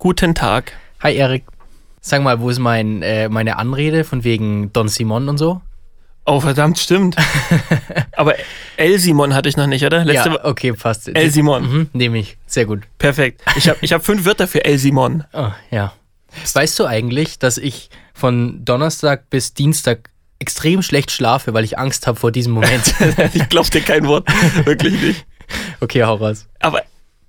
Guten Tag. Hi Erik. Sag mal, wo ist mein, äh, meine Anrede von wegen Don Simon und so? Oh, verdammt, stimmt. Aber El Simon hatte ich noch nicht, oder? Letzte ja, okay, passt. El Simon. Mhm, Nehme ich. Sehr gut. Perfekt. Ich habe ich hab fünf Wörter für El Simon. Oh, ja. Weißt du eigentlich, dass ich von Donnerstag bis Dienstag extrem schlecht schlafe, weil ich Angst habe vor diesem Moment? ich glaube dir kein Wort. Wirklich nicht. Okay, hau raus. Aber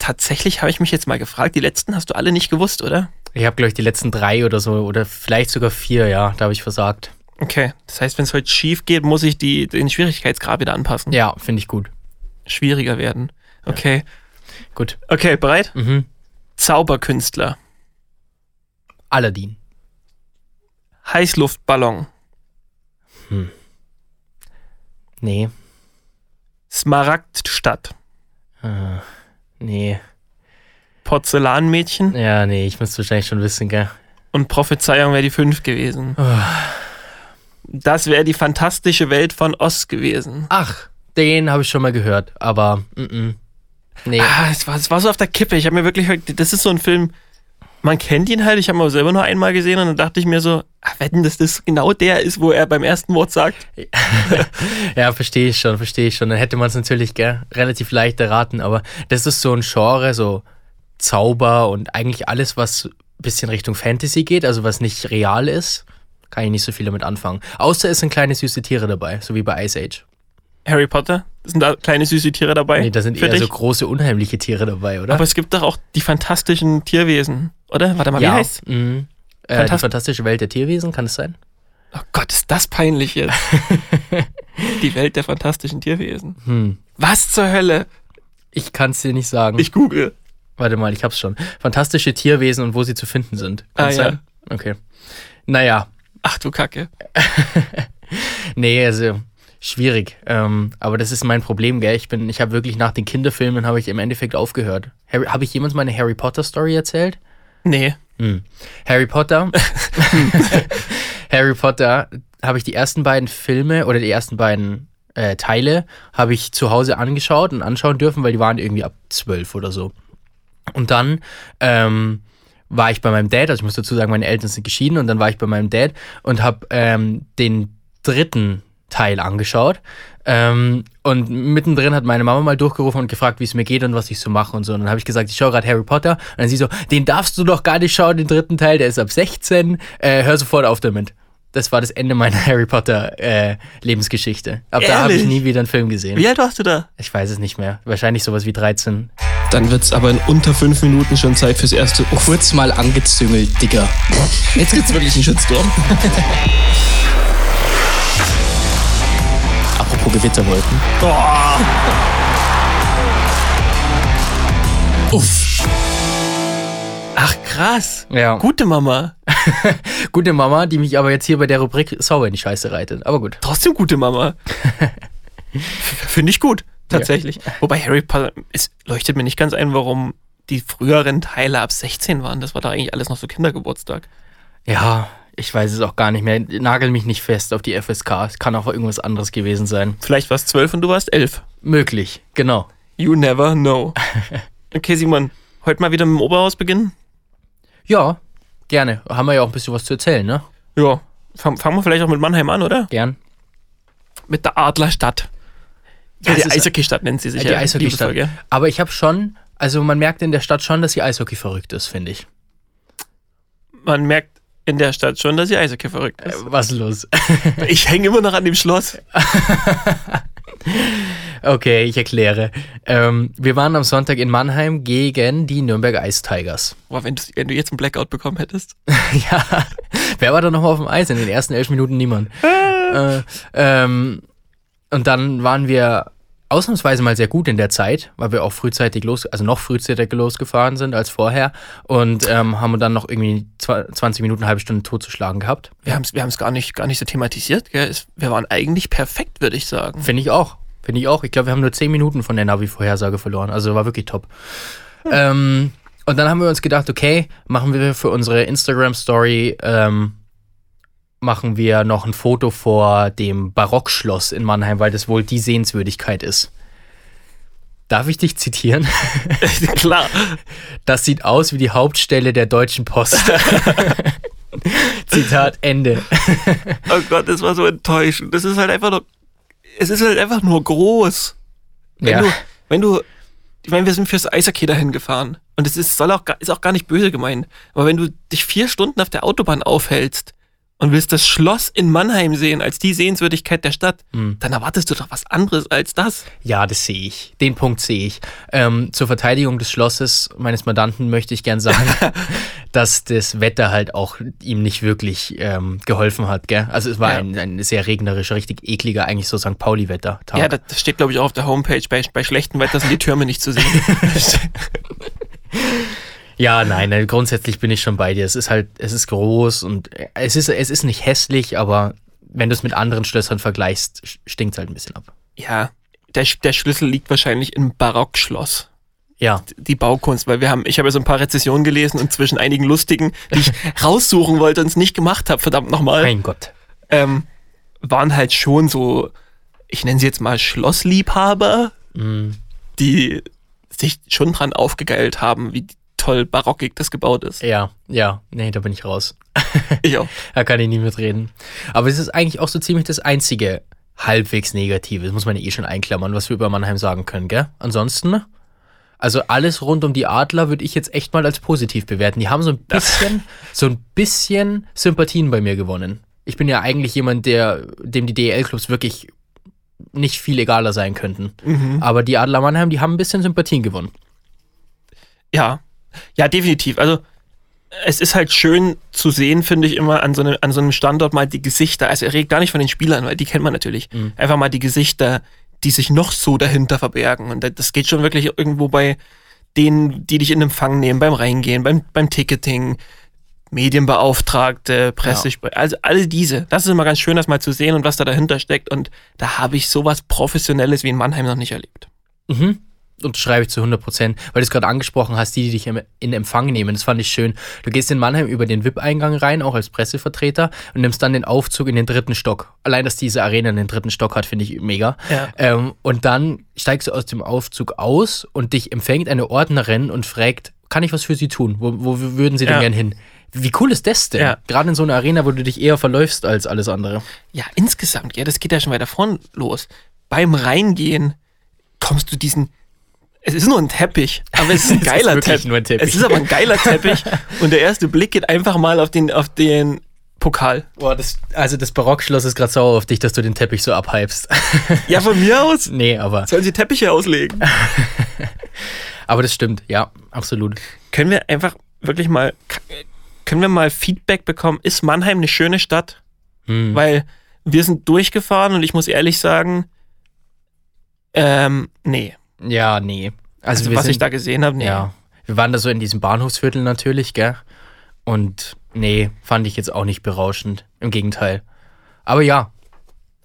tatsächlich habe ich mich jetzt mal gefragt, die letzten hast du alle nicht gewusst, oder? Ich habe, glaube ich, die letzten drei oder so, oder vielleicht sogar vier, ja, da habe ich versagt. Okay, das heißt, wenn es heute schief geht, muss ich die, den Schwierigkeitsgrad wieder anpassen. Ja, finde ich gut. Schwieriger werden. Okay. Ja. Gut. Okay, bereit? Mhm. Zauberkünstler. Aladdin. Heißluftballon. Hm. Nee. Smaragdstadt. Äh, nee. Porzellanmädchen. Ja, nee, ich müsste wahrscheinlich schon wissen, gell? Und Prophezeiung wäre die fünf gewesen. Oh. Das wäre die fantastische Welt von Oz gewesen. Ach, den habe ich schon mal gehört, aber mm -mm. nee. Ah, es war, es war so auf der Kippe. Ich habe mir wirklich, das ist so ein Film, man kennt ihn halt. Ich habe ihn auch selber nur einmal gesehen und dann dachte ich mir so, ach, wetten, dass das genau der ist, wo er beim ersten Wort sagt. ja, verstehe ich schon, verstehe ich schon. Dann hätte man es natürlich gell, relativ leicht erraten, aber das ist so ein Genre, so Zauber und eigentlich alles, was ein bisschen Richtung Fantasy geht, also was nicht real ist, kann ich nicht so viel damit anfangen. Außer es sind kleine süße Tiere dabei, so wie bei Ice Age. Harry Potter? Sind da kleine süße Tiere dabei? Nee, da sind eher dich? so große, unheimliche Tiere dabei, oder? Aber es gibt doch auch die fantastischen Tierwesen, oder? Warte mal, ja. wie heißt mhm. äh, Fantast Die fantastische Welt der Tierwesen, kann es sein? Oh Gott, ist das peinlich jetzt. die Welt der fantastischen Tierwesen. Hm. Was zur Hölle? Ich kann es dir nicht sagen. Ich google. Warte mal, ich hab's schon. Fantastische Tierwesen und wo sie zu finden sind. Kann ah, sein? Ja. Okay. Naja. Ach du Kacke. nee, also schwierig. Ähm, aber das ist mein Problem, gell? Ich bin, ich habe wirklich nach den Kinderfilmen habe ich im Endeffekt aufgehört. Habe ich jemals meine Harry Potter Story erzählt? Nee. Hm. Harry Potter. Harry Potter habe ich die ersten beiden Filme oder die ersten beiden äh, Teile habe ich zu Hause angeschaut und anschauen dürfen, weil die waren irgendwie ab zwölf oder so. Und dann ähm, war ich bei meinem Dad, also ich muss dazu sagen, meine Eltern sind geschieden und dann war ich bei meinem Dad und habe ähm, den dritten Teil angeschaut. Ähm, und mittendrin hat meine Mama mal durchgerufen und gefragt, wie es mir geht und was ich so mache und so. Und dann habe ich gesagt, ich schaue gerade Harry Potter. Und dann sie so, den darfst du doch gar nicht schauen, den dritten Teil, der ist ab 16. Äh, hör sofort auf damit. Das war das Ende meiner Harry Potter äh, Lebensgeschichte. Ab Ehrlich? da habe ich nie wieder einen Film gesehen. Wie alt warst du da? Ich weiß es nicht mehr. Wahrscheinlich sowas wie 13. Dann wird es aber in unter fünf Minuten schon Zeit fürs erste. Kurz mal angezüngelt, Digga. Jetzt gibt's wirklich einen Shitstorm. Apropos Gewitterwolken. Oh. Uff. Ach krass. Ja. Gute Mama. gute Mama, die mich aber jetzt hier bei der Rubrik sauber in die Scheiße reitet. Aber gut. Trotzdem gute Mama. Finde ich gut, tatsächlich. Ja. Wobei Harry Potter, es leuchtet mir nicht ganz ein, warum die früheren Teile ab 16 waren. Das war da eigentlich alles noch so Kindergeburtstag. Ja, ich weiß es auch gar nicht mehr. Nagel mich nicht fest auf die FSK. Es kann auch irgendwas anderes gewesen sein. Vielleicht warst du zwölf und du warst elf. Möglich, genau. You never know. Okay, Simon, heute mal wieder mit dem Oberhaus beginnen? Ja, gerne. Haben wir ja auch ein bisschen was zu erzählen, ne? Ja. Fangen wir vielleicht auch mit Mannheim an, oder? Gern. Mit der Adlerstadt. Ja, die Eishockeystadt nennt sie sich ja. Die Eishockeystadt. Aber ich habe schon, also man merkt in der Stadt schon, dass sie Eishockey verrückt ist, finde ich. Man merkt in der Stadt schon, dass sie Eishockey verrückt ist. Äh, was los? ich hänge immer noch an dem Schloss. okay, ich erkläre. Ähm, wir waren am Sonntag in Mannheim gegen die Nürnberg Ice Tigers. Boah, wenn, wenn du jetzt einen Blackout bekommen hättest. ja. Wer war da noch auf dem Eis? In den ersten elf Minuten niemand. äh, ähm, und dann waren wir ausnahmsweise mal sehr gut in der Zeit, weil wir auch frühzeitig los, also noch frühzeitig losgefahren sind als vorher und ähm, haben dann noch irgendwie 20 Minuten, eine halbe Stunde totzuschlagen gehabt. Wir haben es wir gar nicht, gar nicht so thematisiert, gell? Wir waren eigentlich perfekt, würde ich sagen. Finde ich auch. Finde ich auch. Ich glaube, wir haben nur 10 Minuten von der Navi-Vorhersage verloren. Also war wirklich top. Hm. Ähm, und dann haben wir uns gedacht, okay, machen wir für unsere Instagram-Story ähm, machen wir noch ein Foto vor dem Barockschloss in Mannheim, weil das wohl die Sehenswürdigkeit ist. Darf ich dich zitieren? Klar. Das sieht aus wie die Hauptstelle der Deutschen Post. Zitat Ende. Oh Gott, das war so enttäuschend. Das ist halt einfach nur, es ist halt einfach nur groß. Wenn Ja. du, wenn du, ich meine, wir sind fürs Eishockey dahin gefahren. Und es ist, soll auch, ist auch gar nicht böse gemeint. Aber wenn du dich vier Stunden auf der Autobahn aufhältst und willst das Schloss in Mannheim sehen als die Sehenswürdigkeit der Stadt, Hm. dann erwartest du doch was anderes als das. Ja, das sehe ich. Den Punkt sehe ich. Ähm, zur Verteidigung des Schlosses meines Mandanten möchte ich gern sagen, dass das Wetter halt auch ihm nicht wirklich ähm, geholfen hat. Gell? Also es war Ja. ein, ein sehr regnerischer, richtig ekliger, eigentlich so St. Pauli-Wetter. Ja, das, das steht, glaube ich, auch auf der Homepage. Bei, bei schlechtem Wetter sind die Türme nicht zu sehen. Ja, nein, nein, grundsätzlich bin ich schon bei dir. Es ist halt, es ist groß und es ist, es ist nicht hässlich, aber wenn du es mit anderen Schlössern vergleichst, stinkt es halt ein bisschen ab. ja, der, der Schlüssel liegt wahrscheinlich im Barockschloss. Ja, die Baukunst, weil wir haben, ich habe ja so ein paar Rezessionen gelesen und zwischen einigen lustigen, die ich raussuchen wollte und es nicht gemacht habe, verdammt nochmal, mein Gott. ähm, waren halt schon so, ich nenne sie jetzt mal Schlossliebhaber, Mm, die sich schon dran aufgegeilt haben, wie toll barockig das gebaut ist. ja, ja, nee, da bin ich raus. Ich auch. Da kann ich nie mitreden. Aber es ist eigentlich auch so ziemlich das einzige halbwegs Negative, das muss man ja eh schon einklammern, was wir über Mannheim sagen können, gell? Ansonsten, also alles rund um die Adler würde ich jetzt echt mal als positiv bewerten. Die haben so ein bisschen, so ein bisschen Sympathien bei mir gewonnen. Ich bin ja eigentlich jemand, der, dem die DEL-Clubs wirklich nicht viel egaler sein könnten. Aber die Adler Mannheim, die haben ein bisschen Sympathien gewonnen. Ja, ja, definitiv. Also es ist halt schön zu sehen, finde ich immer an so, einem, an so einem Standort mal die Gesichter. Also er redet gar nicht von den Spielern, weil die kennt man natürlich. Einfach mal die Gesichter, die sich noch so dahinter verbergen. Und das geht schon wirklich irgendwo bei denen, die dich in Empfang nehmen, beim Reingehen, beim, beim Ticketing, Medienbeauftragte, Presse, also all diese. Das ist immer ganz schön, das mal zu sehen und was da dahinter steckt. Und da habe ich sowas Professionelles wie in Mannheim noch nicht erlebt. Mhm. Unterschreibe ich zu 100 Prozent, weil du es gerade angesprochen hast, die, die dich in Empfang nehmen. Das fand ich schön. Du gehst in Mannheim über den VIP-Eingang rein, auch als Pressevertreter, und nimmst dann den Aufzug in den dritten Stock. Allein, dass diese Arena den dritten Stock hat, finde ich mega. Ja. Ähm, und dann steigst du aus dem Aufzug aus und dich empfängt eine Ordnerin und fragt, kann ich was für Sie tun? Wo, wo würden Sie denn Ja. gern hin? Wie cool ist das denn? Ja. Gerade in so einer Arena, wo du dich eher verläufst als alles andere. Ja, insgesamt, ja, das geht ja schon weiter vorn los. Beim Reingehen kommst du diesen. Es ist nur ein Teppich, aber es ist ein ist geiler wirklich Teppich. Teppich. Es ist aber ein geiler Teppich und der erste Blick geht einfach mal auf den, auf den Pokal. Boah, das, also das Barockschloss ist gerade sauer auf dich, dass du den Teppich so abhypst. Ja, von mir aus nee, aber, sollen sie Teppiche auslegen. aber das stimmt, ja, absolut. Können wir einfach wirklich mal, können wir mal Feedback bekommen? Ist Mannheim eine schöne Stadt? Hm. Weil wir sind durchgefahren und ich muss ehrlich sagen, ähm, nee. Ja, nee. Also, Also, was sind, ich da gesehen habe, nee. Ja, wir waren da so in diesem Bahnhofsviertel natürlich, gell? Und nee, fand ich jetzt auch nicht berauschend. Im Gegenteil. Aber ja.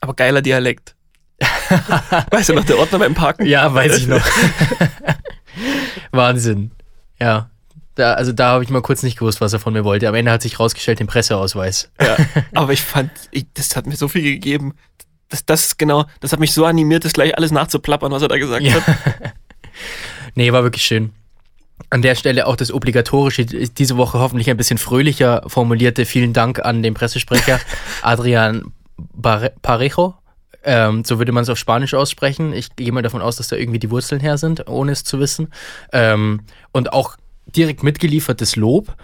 Aber geiler Dialekt. weißt du noch, der Ordner beim Parken? Ja, weiß ich noch. Wahnsinn. Ja. Da, also da habe ich mal kurz nicht gewusst, was er von mir wollte. Am Ende hat sich rausgestellt, den Presseausweis. Ja. Aber ich fand, ich, das hat mir so viel gegeben. Das, das ist genau, das hat mich so animiert, das gleich alles nachzuplappern, was er da gesagt Ja. hat. Nee, war wirklich schön. An der Stelle auch das obligatorische, diese Woche hoffentlich ein bisschen fröhlicher formulierte Vielen Dank an den Pressesprecher Adrian Bare- Parejo. Ähm, so würde man es auf Spanisch aussprechen. Ich gehe mal davon aus, dass da irgendwie die Wurzeln her sind, ohne es zu wissen. Ähm, und auch direkt mitgeliefertes Lob.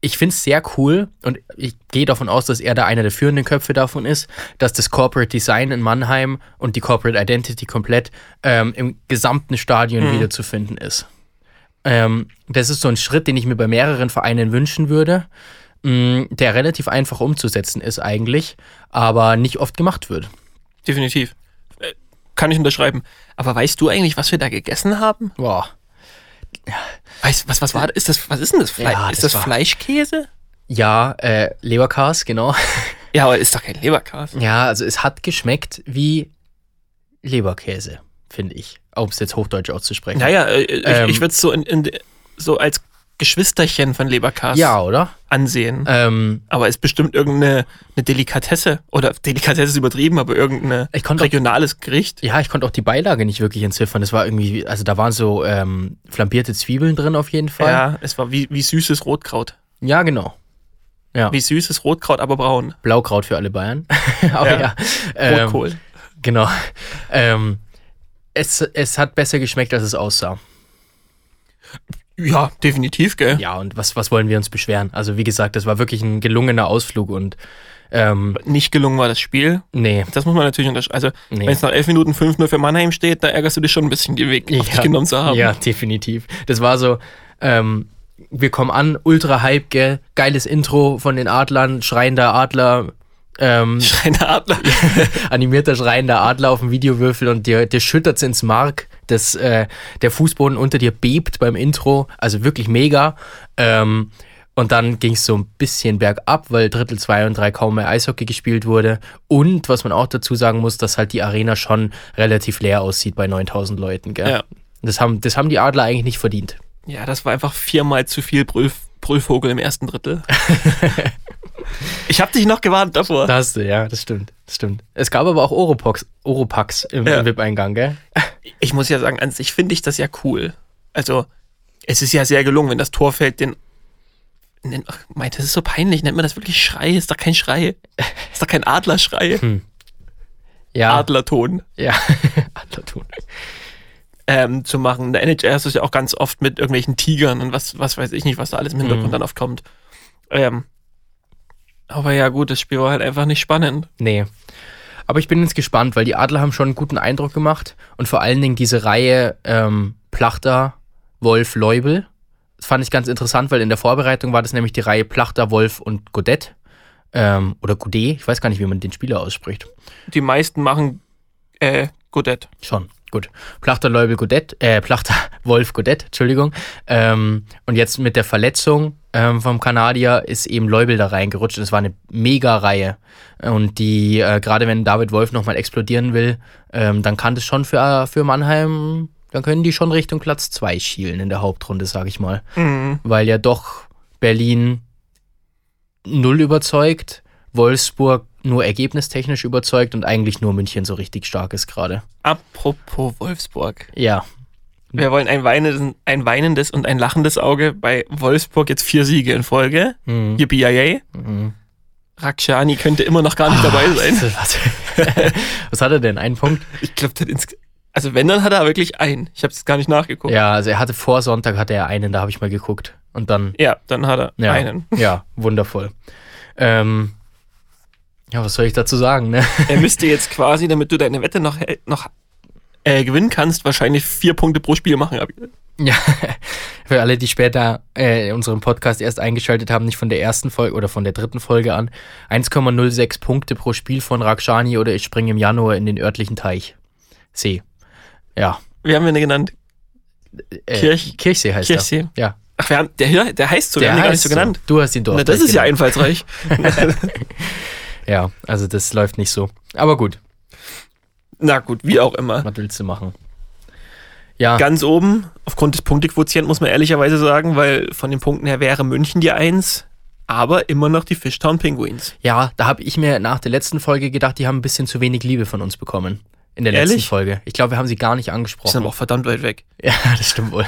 Ich finde es sehr cool und ich gehe davon aus, dass er da einer der führenden Köpfe davon ist, dass das Corporate Design in Mannheim und die Corporate Identity komplett ähm, im gesamten Stadion wiederzufinden ist. Ähm, das ist so ein Schritt, den ich mir bei mehreren Vereinen wünschen würde, mh, der relativ einfach umzusetzen ist eigentlich, aber nicht oft gemacht wird. Definitiv. Äh, Kann ich unterschreiben. Aber weißt du eigentlich, was wir da gegessen haben? Boah. Weißt, was, was war das? Ist das, was ist denn das? Fle Ja, ist das das, Fleischkäse? Ja, äh, Leberkas, genau. Ja, aber ist doch kein Leberkas. Ja, also es hat geschmeckt wie Leberkäse, finde ich. Um es jetzt Hochdeutsch auszusprechen. Naja, äh, ich, Ähm. ich würde es so, in, in, so als Geschwisterchen von Leberkas Ja, oder? ansehen. Ähm, Aber ist bestimmt irgendeine eine Delikatesse. Oder Delikatesse ist übertrieben, aber irgendeine Ich konnte auch- regionales Gericht. ja, ich konnte auch die Beilage nicht wirklich entziffern. Das war irgendwie, also da waren so ähm, flambierte Zwiebeln drin auf jeden Fall. Ja, es war wie, wie süßes Rotkraut. ja genau. Ja. Wie süßes Rotkraut, aber braun. Blaukraut für alle Bayern. Aber Ja. ja. Ähm, Rotkohl. Genau. Ähm, es, es hat besser geschmeckt, als es aussah. Ja, definitiv, gell? Ja, und was, was wollen wir uns beschweren? Also, wie gesagt, das war wirklich ein gelungener Ausflug und ähm, Nicht gelungen war das Spiel. nee. Das muss man natürlich unterscheiden. Also, Nee. wenn es nach 11 Minuten 5-0 für Mannheim steht, da ärgerst du dich schon ein bisschen, den Weg auf dich genommen zu haben. Ja, definitiv. Das war so, ähm, wir kommen an, ultra Hype, gell? geiles Intro von den Adlern, schreiender Adler, ähm, Schreiner Adler. animierter schreiender Adler auf dem Videowürfel und dir, dir schüttert's ins Mark. Das, äh, der Fußboden unter dir bebt beim Intro, also wirklich mega. Ähm, und dann ging es so ein bisschen bergab, weil Drittel 2 und 3 kaum mehr Eishockey gespielt wurde. Und was man auch dazu sagen muss, dass halt die Arena schon relativ leer aussieht bei 9000 Leuten. Gell? Ja. Das, haben, das haben die Adler eigentlich nicht verdient. Ja, das war einfach viermal zu viel Brüll, Brüllvogel im ersten Drittel. ich hab dich noch gewarnt davor. Da hast du, ja, das stimmt. Das stimmt. Es gab aber auch Oropax, Oropax im, Ja. im VIP-Eingang, gell? Ich muss ja sagen, an sich finde ich das ja cool. Also, es ist ja sehr gelungen, wenn das Tor fällt, den. den ach, meint, das ist so peinlich. Nennt man das wirklich Schrei? Ist doch kein Schrei. Ist doch kein Adlerschrei. Ja. Adlerton. Ja. Adlerton. ähm, zu machen. In der NHL ist es ja auch ganz oft mit irgendwelchen Tigern und was, was weiß ich nicht, was da alles im Hintergrund Mhm. dann oft kommt. Ähm, aber ja, gut, das Spiel war halt einfach nicht spannend. Nee. Aber ich bin jetzt gespannt, weil die Adler haben schon einen guten Eindruck gemacht und vor allen Dingen diese Reihe ähm, Plachter, Wolf, Leubel. Das fand ich ganz interessant, weil in der Vorbereitung war das nämlich die Reihe Plachter, Wolf und Godet. Ähm, oder Godet, ich weiß gar nicht, wie man den Spieler ausspricht. Die meisten machen äh, Godet. Schon, gut. Plachter, Leubel, Godet, äh, Plachter, Wolf, Godet, Entschuldigung. Ähm, und jetzt mit der Verletzung ähm, vom Kanadier ist eben Leubel da reingerutscht. Es war eine Mega-Reihe. Und die, äh, gerade wenn David Wolf nochmal explodieren will, ähm, dann kann das schon für, für Mannheim, dann können die schon Richtung Platz 2 schielen in der Hauptrunde, sag ich mal. Mhm. Weil ja doch Berlin null überzeugt, Wolfsburg nur ergebnistechnisch überzeugt und eigentlich nur München so richtig stark ist gerade. Apropos Wolfsburg. Ja, Wir wollen ein weinendes, ein weinendes und ein lachendes Auge bei Wolfsburg jetzt vier Siege in Folge. Mhm. Yippie. Mhm. Rakshani könnte immer noch gar nicht dabei sein. Was, was hat er denn? Einen Punkt? Ich glaube, also wenn, dann hat er wirklich einen. Ich habe es gar nicht nachgeguckt. Ja, also er hatte vor Sonntag hatte er einen, da habe ich mal geguckt. Und dann, Ja, dann hat er ja, einen. ja, wundervoll. Ähm, ja, was soll ich dazu sagen, ne? Er müsste jetzt quasi, damit du deine Wette noch, noch äh, gewinnen kannst, wahrscheinlich vier Punkte pro Spiel machen. Ja, für alle, die später äh, unseren Podcast erst eingeschaltet haben, nicht von der ersten Folge oder von der dritten Folge an, 1,06 Punkte pro Spiel von Rakshani oder ich springe im Januar in den örtlichen Teich. See. Ja. Wie haben wir ihn genannt? Äh, Kirch- Kirchsee heißt Kirchsee. er. Ja. Ach, wir haben, der, der heißt so, wir Der haben ihn gar nicht so genannt. Du hast ihn dort. Na, das ist ja einfallsreich. Ja, also das läuft nicht so. Aber gut, Na gut, wie auch immer. was willst du machen? Ja, Ganz oben, aufgrund des Punktequotienten muss man ehrlicherweise sagen, weil von den Punkten her wäre München die Eins, aber immer noch die Fishtown Penguins. ja, da habe ich mir nach der letzten Folge gedacht, die haben ein bisschen zu wenig Liebe von uns bekommen. In der letzten Ehrlich? Folge. Ich glaube, wir haben sie gar nicht Die sind angesprochen. aber auch verdammt weit weg. Ja, das stimmt wohl.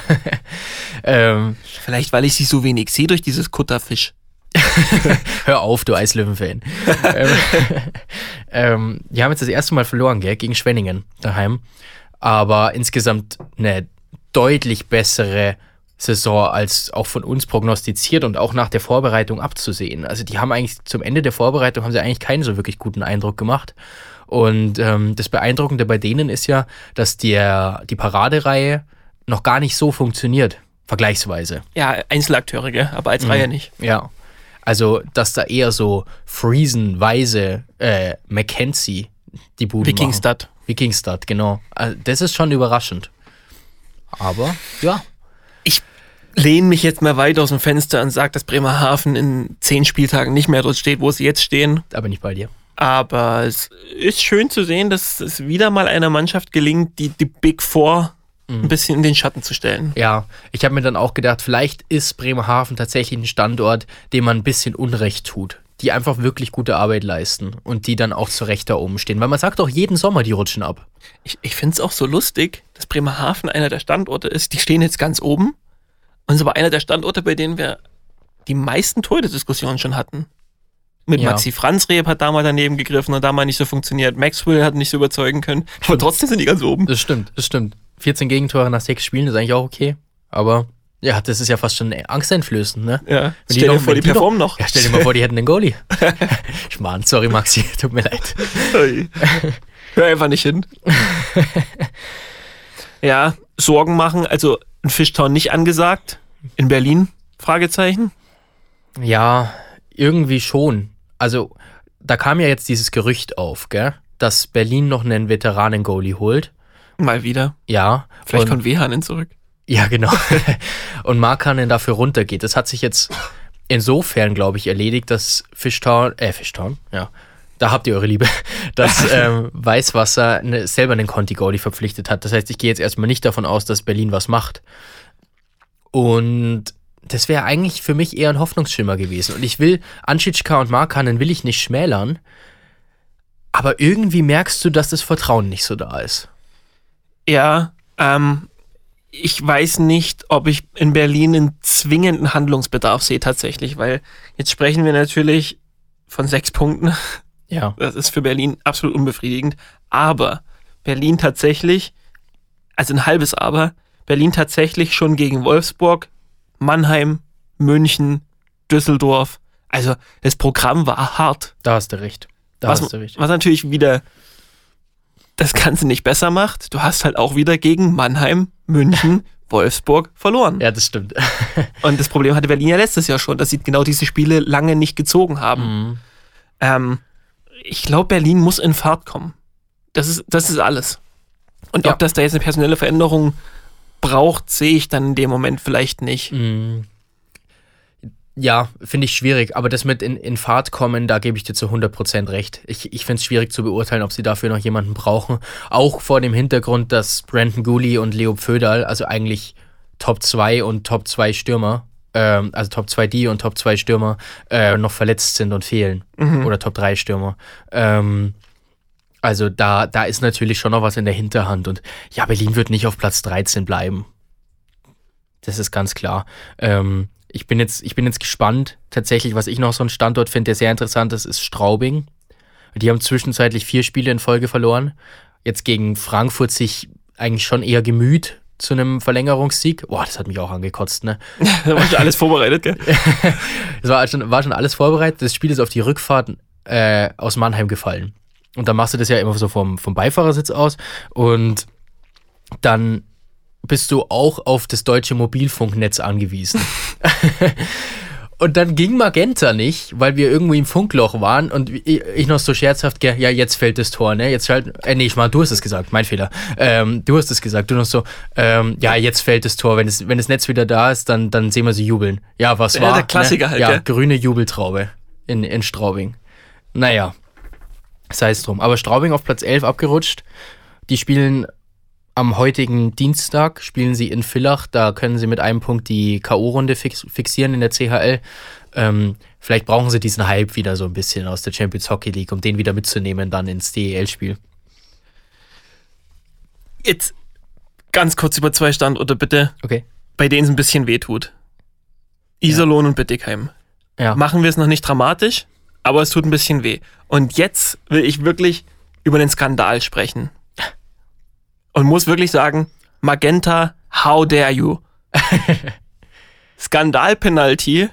ähm, Vielleicht, weil ich sie so wenig sehe durch dieses Kutterfisch. hör auf, du Eislöwen-Fan. ähm, ähm, die haben jetzt das erste Mal verloren, gell, gegen Schwenningen daheim. Aber insgesamt eine deutlich bessere Saison als auch von uns prognostiziert und auch nach der Vorbereitung abzusehen. Also die haben eigentlich zum Ende der Vorbereitung haben sie eigentlich keinen so wirklich guten Eindruck gemacht. Und ähm, das Beeindruckende bei denen ist ja, dass der, die Paradereihe noch gar nicht so funktioniert, vergleichsweise. Ja, Einzelakteure, gell? aber Mhm. als Reihe nicht. Ja. Also, dass da eher so Friesen, Weise, äh, Mackenzie die Buden machen. Wikingstad. Wikingstad, genau. Also, das ist schon überraschend. Aber, ja. Ich lehne mich jetzt mal weit aus dem Fenster und sage, dass Bremerhaven in zehn Spieltagen nicht mehr dort steht, wo sie jetzt stehen. Da bin ich bei dir. Aber es ist schön zu sehen, dass es wieder mal einer Mannschaft gelingt, die die Big Four ein bisschen in den Schatten zu stellen. Ja, ich habe mir dann auch gedacht, vielleicht ist Bremerhaven tatsächlich ein Standort, dem man ein bisschen Unrecht tut. Die einfach wirklich gute Arbeit leisten und die dann auch zu Recht da oben stehen. Weil man sagt auch jeden Sommer, die rutschen ab. Ich, ich finde es auch so lustig, dass Bremerhaven einer der Standorte ist. Die stehen jetzt ganz oben. Und es ist aber einer der Standorte, bei denen wir die meisten Torhüter-Diskussionen schon hatten. Mit Ja. Maxi Franzreb hat da mal daneben gegriffen und da mal nicht so funktioniert. Maxwell hat nicht so überzeugen können. Aber trotzdem sind die ganz oben. Das stimmt, das stimmt. 14 Gegentore nach sechs Spielen ist eigentlich auch okay. Aber ja, das ist ja fast schon angsteinflößend, ne? Ja, Wenn stell dir noch- vor, wenn die performen noch. Ja, stell dir mal vor, die hätten einen Goalie. Schmarrn, sorry Maxi, tut mir leid. Hör einfach nicht hin. ja, Sorgen machen, also in Fishtown nicht angesagt. In Berlin? Fragezeichen. Ja, irgendwie schon. Also, da kam ja jetzt dieses Gerücht auf, gell? Dass Berlin noch einen Veteranen-Goalie holt. Mal wieder. Ja. Vielleicht kommt Wehanen zurück. Ja, genau. und Markanen dafür runtergeht. Das hat sich jetzt insofern, glaube ich, erledigt, dass Fishtown, äh, Fishtown, ja, da habt ihr eure Liebe, dass ähm, Weißwasser ne, selber einen Conti-Goalie verpflichtet hat. Das heißt, ich gehe jetzt erstmal nicht davon aus, dass Berlin was macht. Und das wäre eigentlich für mich eher ein Hoffnungsschimmer gewesen. Und ich will, Anschitschka und Markanen will ich nicht schmälern, aber irgendwie merkst du, dass das Vertrauen nicht so da ist. Ja, ähm, ich weiß nicht, ob ich in Berlin einen zwingenden Handlungsbedarf sehe tatsächlich, weil jetzt sprechen wir natürlich von sechs Punkten. Ja. Das ist für Berlin absolut unbefriedigend. Aber Berlin tatsächlich, also ein halbes Aber, Berlin tatsächlich schon gegen Wolfsburg, Mannheim, München, Düsseldorf. Also das Programm war hart. Da hast du recht. Da Was, hast du recht. was natürlich wieder das Ganze nicht besser macht. Du hast halt auch wieder gegen Mannheim, München, Wolfsburg verloren. Ja, das stimmt. Und das Problem hatte Berlin ja letztes Jahr schon, dass sie genau diese Spiele lange nicht gezogen haben. Mhm. Ähm, ich glaube, Berlin muss in Fahrt kommen. Das ist, das ist alles. Und Ja. ob das da jetzt eine personelle Veränderung braucht, sehe ich dann in dem Moment vielleicht nicht. Mm. Ja, finde ich schwierig, aber das mit in, in Fahrt kommen, da gebe ich dir zu 100% recht. Ich, ich finde es schwierig zu beurteilen, ob sie dafür noch jemanden brauchen. Auch vor dem Hintergrund, dass Brandon Gooley und Leo Pföderl, also eigentlich Top 2 und Top 2 Stürmer, ähm, also Top 2 D und Top 2 Stürmer, äh, noch verletzt sind und fehlen. Oder Top 3 Stürmer. Ähm, also da, da ist natürlich schon noch was in der Hinterhand. Und ja, Berlin wird nicht auf Platz 13 bleiben. Das ist ganz klar. Ähm, ich, bin jetzt, ich bin jetzt gespannt. Tatsächlich, was ich noch so einen Standort finde, der sehr interessant ist, ist Straubing. Die haben zwischenzeitlich vier Spiele in Folge verloren. Jetzt gegen Frankfurt sich eigentlich schon eher gemüht zu einem Verlängerungssieg. Boah, das hat mich auch angekotzt, ne? da war schon alles vorbereitet, gell? Es war schon, war schon alles vorbereitet. Das Spiel ist auf die Rückfahrt äh, aus Mannheim gefallen. Und dann machst du das ja immer so vom, vom Beifahrersitz aus. Und dann bist du auch auf das deutsche Mobilfunknetz angewiesen. und dann ging Magenta nicht, weil wir irgendwie im Funkloch waren und ich, noch so scherzhaft, ja, jetzt fällt das Tor, ne? Jetzt halt, äh, nee, ich mal, du hast es gesagt, mein Fehler. Ähm, du hast es gesagt, du noch so, ähm, ja, jetzt fällt das Tor, wenn, es, wenn das Netz wieder da ist, dann, dann sehen wir sie jubeln. Ja, was Ja, war? der Klassiker ne? halt, Ja, gell? grüne Jubeltraube in, in Straubing. Naja, sei es drum. Aber Straubing auf Platz 11 abgerutscht. Die spielen am heutigen Dienstag, spielen sie in Villach. Da können sie mit einem Punkt die K.O.-Runde fix, fixieren in der CHL. Ähm, vielleicht brauchen sie diesen Hype wieder so ein bisschen aus der Champions Hockey League, um den wieder mitzunehmen dann ins DEL-Spiel. Jetzt ganz kurz über zwei Standorte bitte, Okay. bei denen es ein bisschen wehtut. Iserlohn und Bittigheim. Ja. Machen wir es noch nicht dramatisch, aber es tut ein bisschen weh. Und jetzt will ich wirklich über den Skandal sprechen. Und muss wirklich sagen, Magenta, how dare you? Skandalpenalty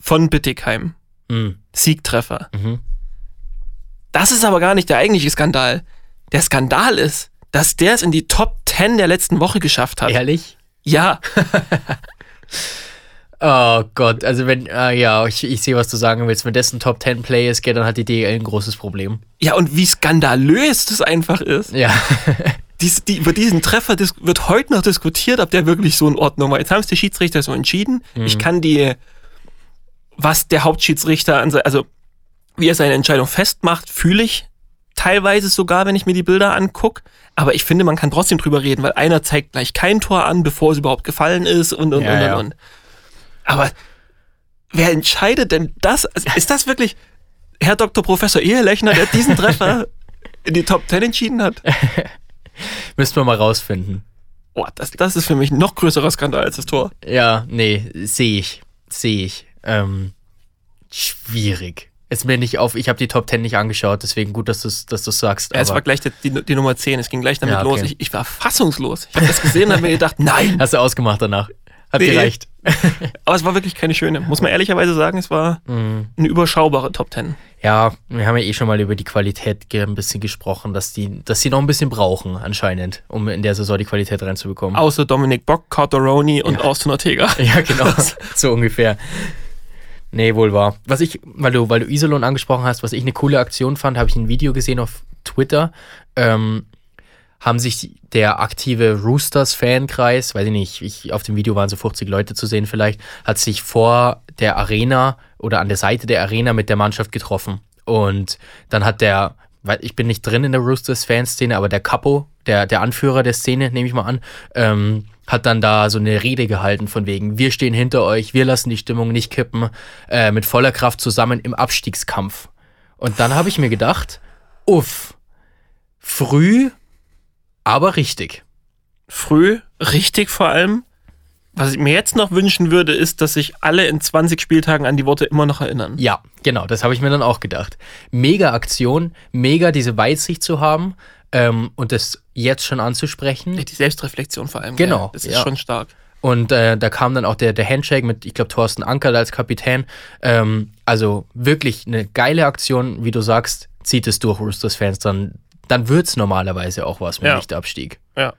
von Bittigheim. Mhm. Siegtreffer. Mhm. Das ist aber gar nicht der eigentliche Skandal. Der Skandal ist, dass der es in die Top 10 der letzten Woche geschafft hat. Ehrlich? Ja, Oh Gott, also wenn, äh, ja, ich, ich sehe, was du sagen willst. Wenn das ein Top 10 Play ist, dann hat die DEL ein großes Problem. ja, und wie skandalös das einfach ist. Ja. Dies, die, über diesen Treffer wird heute noch diskutiert, ob der wirklich so in Ordnung war. Jetzt haben es die Schiedsrichter so entschieden. Ich kann die, was der Hauptschiedsrichter, also wie er seine Entscheidung festmacht, fühle ich teilweise sogar, wenn ich mir die Bilder angucke. Aber ich finde, man kann trotzdem drüber reden, weil einer zeigt gleich kein Tor an, bevor es überhaupt gefallen ist und und Ja, und ja. und und. Aber wer entscheidet denn das? Also, Ist das wirklich Herr Dr. Professor Ehelechner, der diesen Treffer in die Top 10 entschieden hat? Müssten wir mal rausfinden. Boah, das, das ist für mich ein noch größerer Skandal als das Tor. Ja, nee, sehe ich. Sehe ich. Ähm, schwierig. Ist mir nicht auf, ich habe die Top 10 nicht angeschaut, deswegen gut, dass du es dass du's sagst. Ja, es war gleich die, die, die Nummer 10, es ging gleich damit Ja, okay. los. Ich, ich war fassungslos. Ich habe das gesehen und habe mir gedacht, nein. Hast du ausgemacht danach? Hat Nee. gereicht. Aber es war wirklich keine schöne. Muss man ehrlicherweise sagen, es war Mhm. eine überschaubare Top 10. Ja, wir haben ja eh schon mal über die Qualität ein bisschen gesprochen, dass die, dass die noch ein bisschen brauchen, anscheinend, um in der Saison die Qualität reinzubekommen. Außer Dominik Bock, Carteroni und Austin Ortega. Ja, genau, so ungefähr. Nee, wohl wahr. Was ich, weil du, weil du Iserlohn angesprochen hast, was ich eine coole Aktion fand, habe ich ein Video gesehen auf Twitter. Ähm, haben sich der aktive Roosters-Fankreis, weiß ich nicht, ich, auf dem Video waren so 50 Leute zu sehen vielleicht, hat sich vor der Arena oder an der Seite der Arena mit der Mannschaft getroffen. Und dann hat der, weil ich bin nicht drin in der Roosters-Fanszene, aber der Capo, der, der Anführer der Szene, nehme ich mal an, ähm, hat dann da so eine Rede gehalten von wegen, wir stehen hinter euch, wir lassen die Stimmung nicht kippen, äh, mit voller Kraft zusammen im Abstiegskampf. Und dann habe ich mir gedacht, uff, früh, aber richtig. Früh, richtig vor allem. Was ich mir jetzt noch wünschen würde, ist, dass sich alle in 20 Spieltagen an die Worte immer noch erinnern. Ja, genau, das habe ich mir dann auch gedacht. Mega Aktion, mega diese Weitsicht zu haben ähm, und das jetzt schon anzusprechen. Die Selbstreflexion vor allem. Genau, gell? Das ist ja. schon stark. Und äh, da kam dann auch der, der Handshake mit, ich glaube, Thorsten Ankerl als Kapitän. Ähm, also wirklich eine geile Aktion, wie du sagst, zieht es durch, Roosters-Fans, dann, dann wird es normalerweise auch was mit Ja. Nicht-Abstieg. Ja.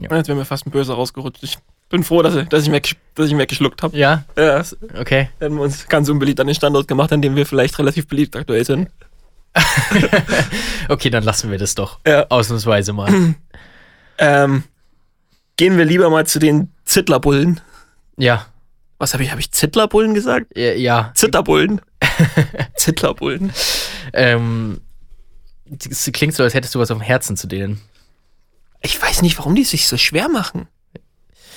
Ja. Und Jetzt wäre mir fast ein Böser rausgerutscht. Ich bin froh, dass ich, dass ich, weggesch- dass ich ihn weggeschluckt habe. Ja, Ja, okay. hätten wir uns ganz unbeliebt an den Standort gemacht, an dem wir vielleicht relativ beliebt aktuell sind. Okay, dann lassen wir das doch. Ja. Ausnahmsweise mal. Ähm, gehen wir lieber mal zu den Zittlerbullen. ja, Was habe ich? Habe ich Zittlerbullen gesagt? ja, ja. Zitterbullen. Zittlerbullen. Ähm, es klingt so, als hättest du was auf dem Herzen zu denen. Ich weiß nicht, warum die es sich so schwer machen.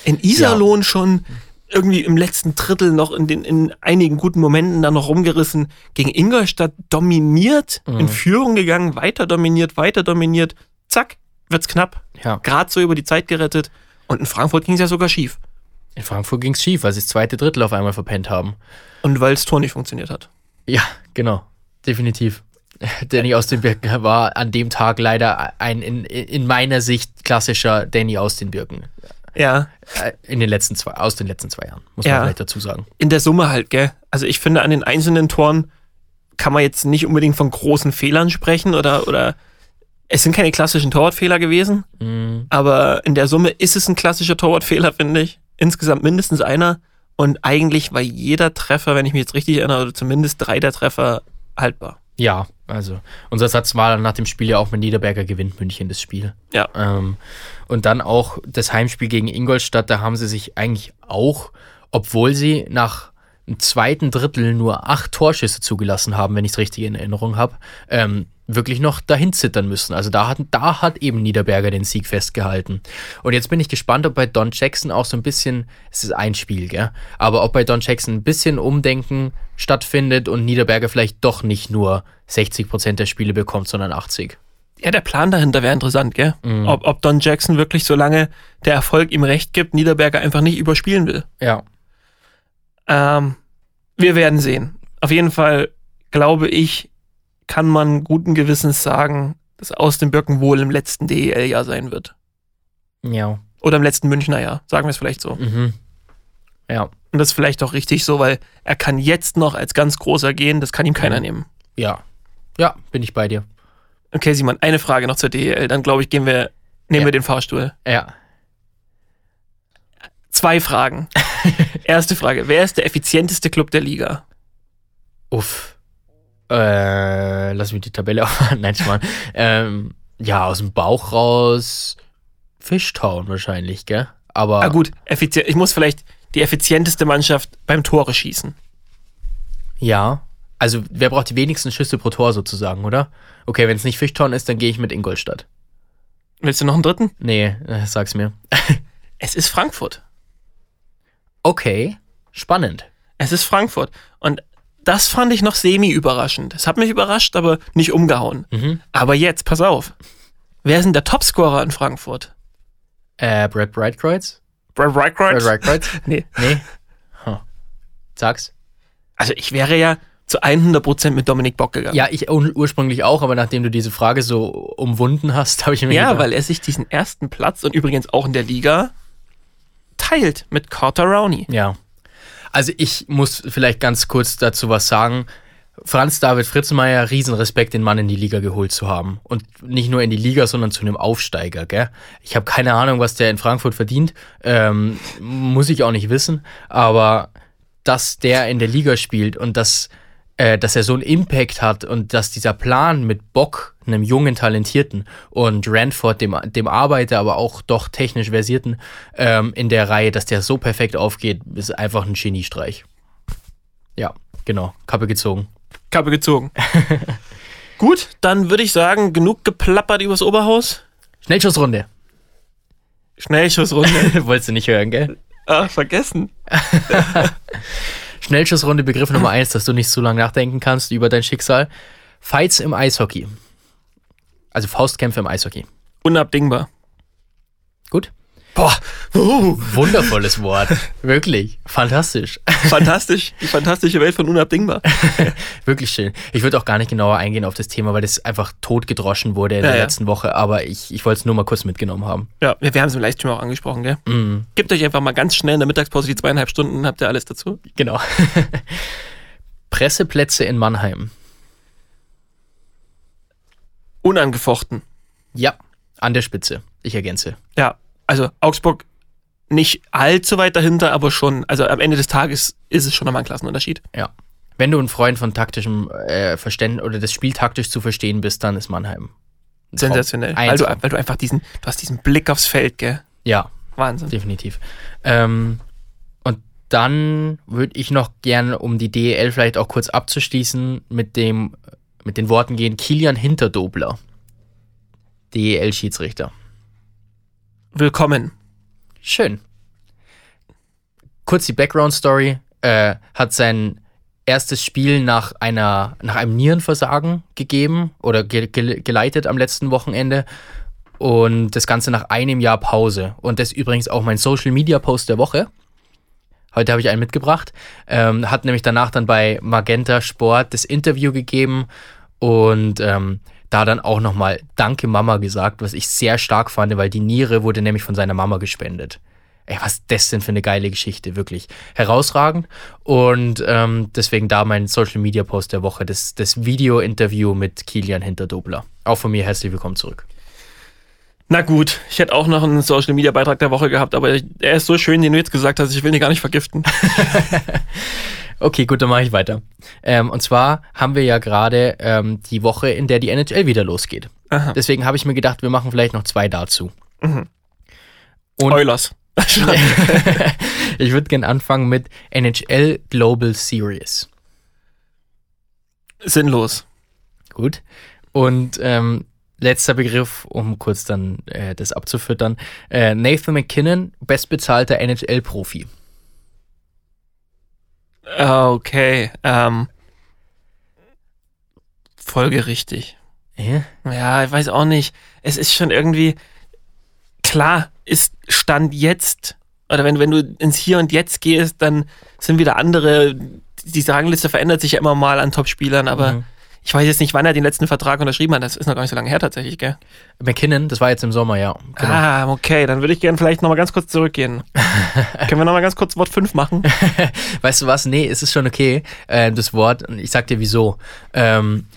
In Iserlohn schon irgendwie im letzten Drittel noch in, den, in einigen guten Momenten dann noch rumgerissen. Gegen Ingolstadt dominiert, Mhm. in Führung gegangen, weiter dominiert, weiter dominiert. Zack, wird's knapp. Ja. Gerade so über die Zeit gerettet. Und in Frankfurt ging es ja sogar schief. In Frankfurt ging es schief, weil sie das zweite Drittel auf einmal verpennt haben. Und weil das Tor nicht funktioniert hat. Ja, genau. Definitiv. Danny aus den Birken war an dem Tag leider ein in, in meiner Sicht klassischer Danny aus den Birken. Ja, Äh, In den letzten zwei, aus den letzten zwei Jahren, muss Ja. man vielleicht dazu sagen. in der Summe halt, gell? Also ich finde, an den einzelnen Toren kann man jetzt nicht unbedingt von großen Fehlern sprechen oder, oder es sind keine klassischen Torwartfehler gewesen, Mhm. aber in der Summe ist es ein klassischer Torwartfehler, finde ich. Insgesamt mindestens einer. Und eigentlich war jeder Treffer, wenn ich mich jetzt richtig erinnere, oder zumindest drei der Treffer haltbar. Ja, also unser Satz war dann nach dem Spiel ja auch mit Niederberger gewinnt München das Spiel. Ja. Ähm, und dann auch das Heimspiel gegen Ingolstadt, da haben sie sich eigentlich auch, obwohl sie nach im zweiten Drittel nur acht Torschüsse zugelassen haben, wenn ich es richtig in Erinnerung habe, ähm, wirklich noch dahin zittern müssen. Also da hat, da hat eben Niederberger den Sieg festgehalten. Und jetzt bin ich gespannt, ob bei Don Jackson auch so ein bisschen, es ist ein Spiel, gell? Aber ob bei Don Jackson ein bisschen Umdenken stattfindet und Niederberger vielleicht doch nicht nur 60% der Spiele bekommt, sondern 80. Ja, der Plan dahinter wäre interessant, gell? Ob, ob Don Jackson wirklich, solange der Erfolg ihm recht gibt, Niederberger einfach nicht überspielen will. Ja. Ähm, wir werden sehen. Auf jeden Fall glaube ich, kann man guten Gewissens sagen, dass aus dem Birken wohl im letzten DEL-Jahr sein wird. Ja. Oder im letzten Münchner Jahr, sagen wir es vielleicht so. Mhm. Ja. Und das ist vielleicht auch richtig so, weil er kann jetzt noch als ganz großer gehen, das kann ihm keiner Mhm. nehmen. Ja. Ja, bin ich bei dir. Okay, Simon, eine Frage noch zur DEL, dann glaube ich, gehen wir, nehmen Ja. wir den Fahrstuhl. Ja. Zwei Fragen. Erste Frage, wer ist der effizienteste Club der Liga? Uff. Äh, lass mich die Tabelle aufmachen. Nein, Schmarrn. ähm, ja, aus dem Bauch raus Fishtown wahrscheinlich, gell? Aber Ah gut, effizient, ich muss vielleicht die effizienteste Mannschaft beim Tore schießen. ja, Also, wer braucht die wenigsten Schüsse pro Tor sozusagen, oder? Okay, wenn es nicht Fischtorn ist, dann gehe ich mit Ingolstadt. Willst du noch einen dritten? Nee, äh, sag's mir. Es ist Frankfurt. Okay, spannend. Es ist Frankfurt. Und das fand ich noch semi-überraschend. Es hat mich überrascht, aber nicht umgehauen. Mhm. Aber jetzt, pass auf. Wer ist denn der Topscorer in Frankfurt? Äh, Brad Breitkreuz? Brad Brad Reichkreuz? Breitkreuz? Nee. Nee. Huh. Sag's. Also ich wäre ja zu 100% mit Dominik Bock gegangen. Ja, ich ur ursprünglich auch, aber nachdem du diese Frage so umwunden hast, habe ich mir Ja, gedacht, weil er sich diesen ersten Platz und übrigens auch in der Liga teilt mit Carter Rowney. Ja. Also ich muss vielleicht ganz kurz dazu was sagen. Franz David Fritzenmeier, Riesenrespekt, den Mann in die Liga geholt zu haben. Und nicht nur in die Liga, sondern zu einem Aufsteiger, gell? Ich habe keine Ahnung, was der in Frankfurt verdient. Ähm, muss ich auch nicht wissen. Aber dass der in der Liga spielt und dass, äh, dass er so einen Impact hat und dass dieser Plan mit Bock, einem jungen Talentierten, und Ranford, dem, dem Arbeiter, aber auch doch technisch versierten, ähm, in der Reihe, dass der so perfekt aufgeht, ist einfach ein Geniestreich. Ja, genau. Kappe gezogen. Kappe gezogen. Gut, dann würde ich sagen, genug geplappert übers Oberhaus. Schnellschussrunde. Schnellschussrunde. Wolltest du nicht hören, gell? ah, vergessen. Schnellschussrunde, Begriff Nummer eins, dass du nicht zu lange nachdenken kannst über dein Schicksal. Fights im Eishockey. Also Faustkämpfe im Eishockey. Unabdingbar. Gut? Boah, uh, Wundervolles Wort. Wirklich. Fantastisch. fantastisch. Die fantastische Welt von Unabdingbar. Wirklich schön. Ich würde auch gar nicht genauer eingehen auf das Thema, weil das einfach totgedroschen wurde in Ja, der ja. letzten Woche, aber ich, ich wollte es nur mal kurz mitgenommen haben. Ja, wir, wir haben es im Livestream auch angesprochen, gell? Mhm, Gebt euch einfach mal ganz schnell in der Mittagspause die zweieinhalb Stunden, habt ihr alles dazu. genau. Presseplätze in Mannheim. Unangefochten. Ja, an der Spitze. Ich ergänze. Ja, also Augsburg nicht allzu weit dahinter, aber schon, also am Ende des Tages ist es schon nochmal ein Klassenunterschied. Ja. Wenn du ein Freund von taktischem äh, Verständnis oder das Spiel taktisch zu verstehen bist, dann ist Mannheim. Sensationell. Weil du, weil du einfach diesen, du hast diesen Blick aufs Feld, gell? Ja, Wahnsinn. definitiv. Ähm, und dann würde ich noch gerne, um die DEL vielleicht auch kurz abzuschließen, mit dem, mit den Worten gehen, Kilian Hinterdobler. DEL-Schiedsrichter. Willkommen. Schön. Kurz die Background-Story. Äh, hat sein erstes Spiel nach, einer, nach einem Nierenversagen gegeben oder ge ge geleitet am letzten Wochenende. Und das Ganze nach einem Jahr Pause. Und das ist übrigens auch mein Social-Media-Post der Woche. Heute habe ich einen mitgebracht. Ähm, hat nämlich danach dann bei Magenta Sport das Interview gegeben und ähm, da dann auch nochmal Danke Mama gesagt, was ich sehr stark fand, weil die Niere wurde nämlich von seiner Mama gespendet. Ey, was das denn für eine geile Geschichte, wirklich herausragend. Und ähm, deswegen da mein Social Media Post der Woche, das, das Video-Interview mit Kilian Hinterdobler. Auch von mir herzlich willkommen zurück. Na gut, ich hätte auch noch einen Social Media Beitrag der Woche gehabt, aber er ist so schön, den du jetzt gesagt hast, ich will ihn gar nicht vergiften. Okay, gut, dann mache ich weiter. Ähm, und zwar haben wir ja gerade ähm, die Woche, in der die NHL wieder losgeht. Aha. Deswegen habe ich mir gedacht, wir machen vielleicht noch zwei dazu. Und- Eulers. ich würde gerne anfangen mit NHL Global Series. Sinnlos. Gut. Und ähm, letzter Begriff, um kurz dann äh, das abzufüttern. Äh, Nathan McKinnon, bestbezahlter NHL-Profi. Ah, Okay. Ähm, folgerichtig. Ja? Ja, ich weiß auch nicht. Es ist schon irgendwie klar, ist Stand jetzt, oder wenn, wenn du ins Hier und Jetzt gehst, dann sind wieder andere, diese Rangliste verändert sich ja immer mal an Topspielern, aber Mhm. Ich weiß jetzt nicht, wann er den letzten Vertrag unterschrieben hat. Das ist noch gar nicht so lange her tatsächlich, gell? McKinnon, das war jetzt im Sommer, ja. Genau. Ah, okay, dann würde ich gerne vielleicht nochmal ganz kurz zurückgehen. Können wir nochmal ganz kurz Wort 5 machen? Weißt du was? Nee, es ist schon okay, äh, das Wort. Ich sag dir wieso. Ähm,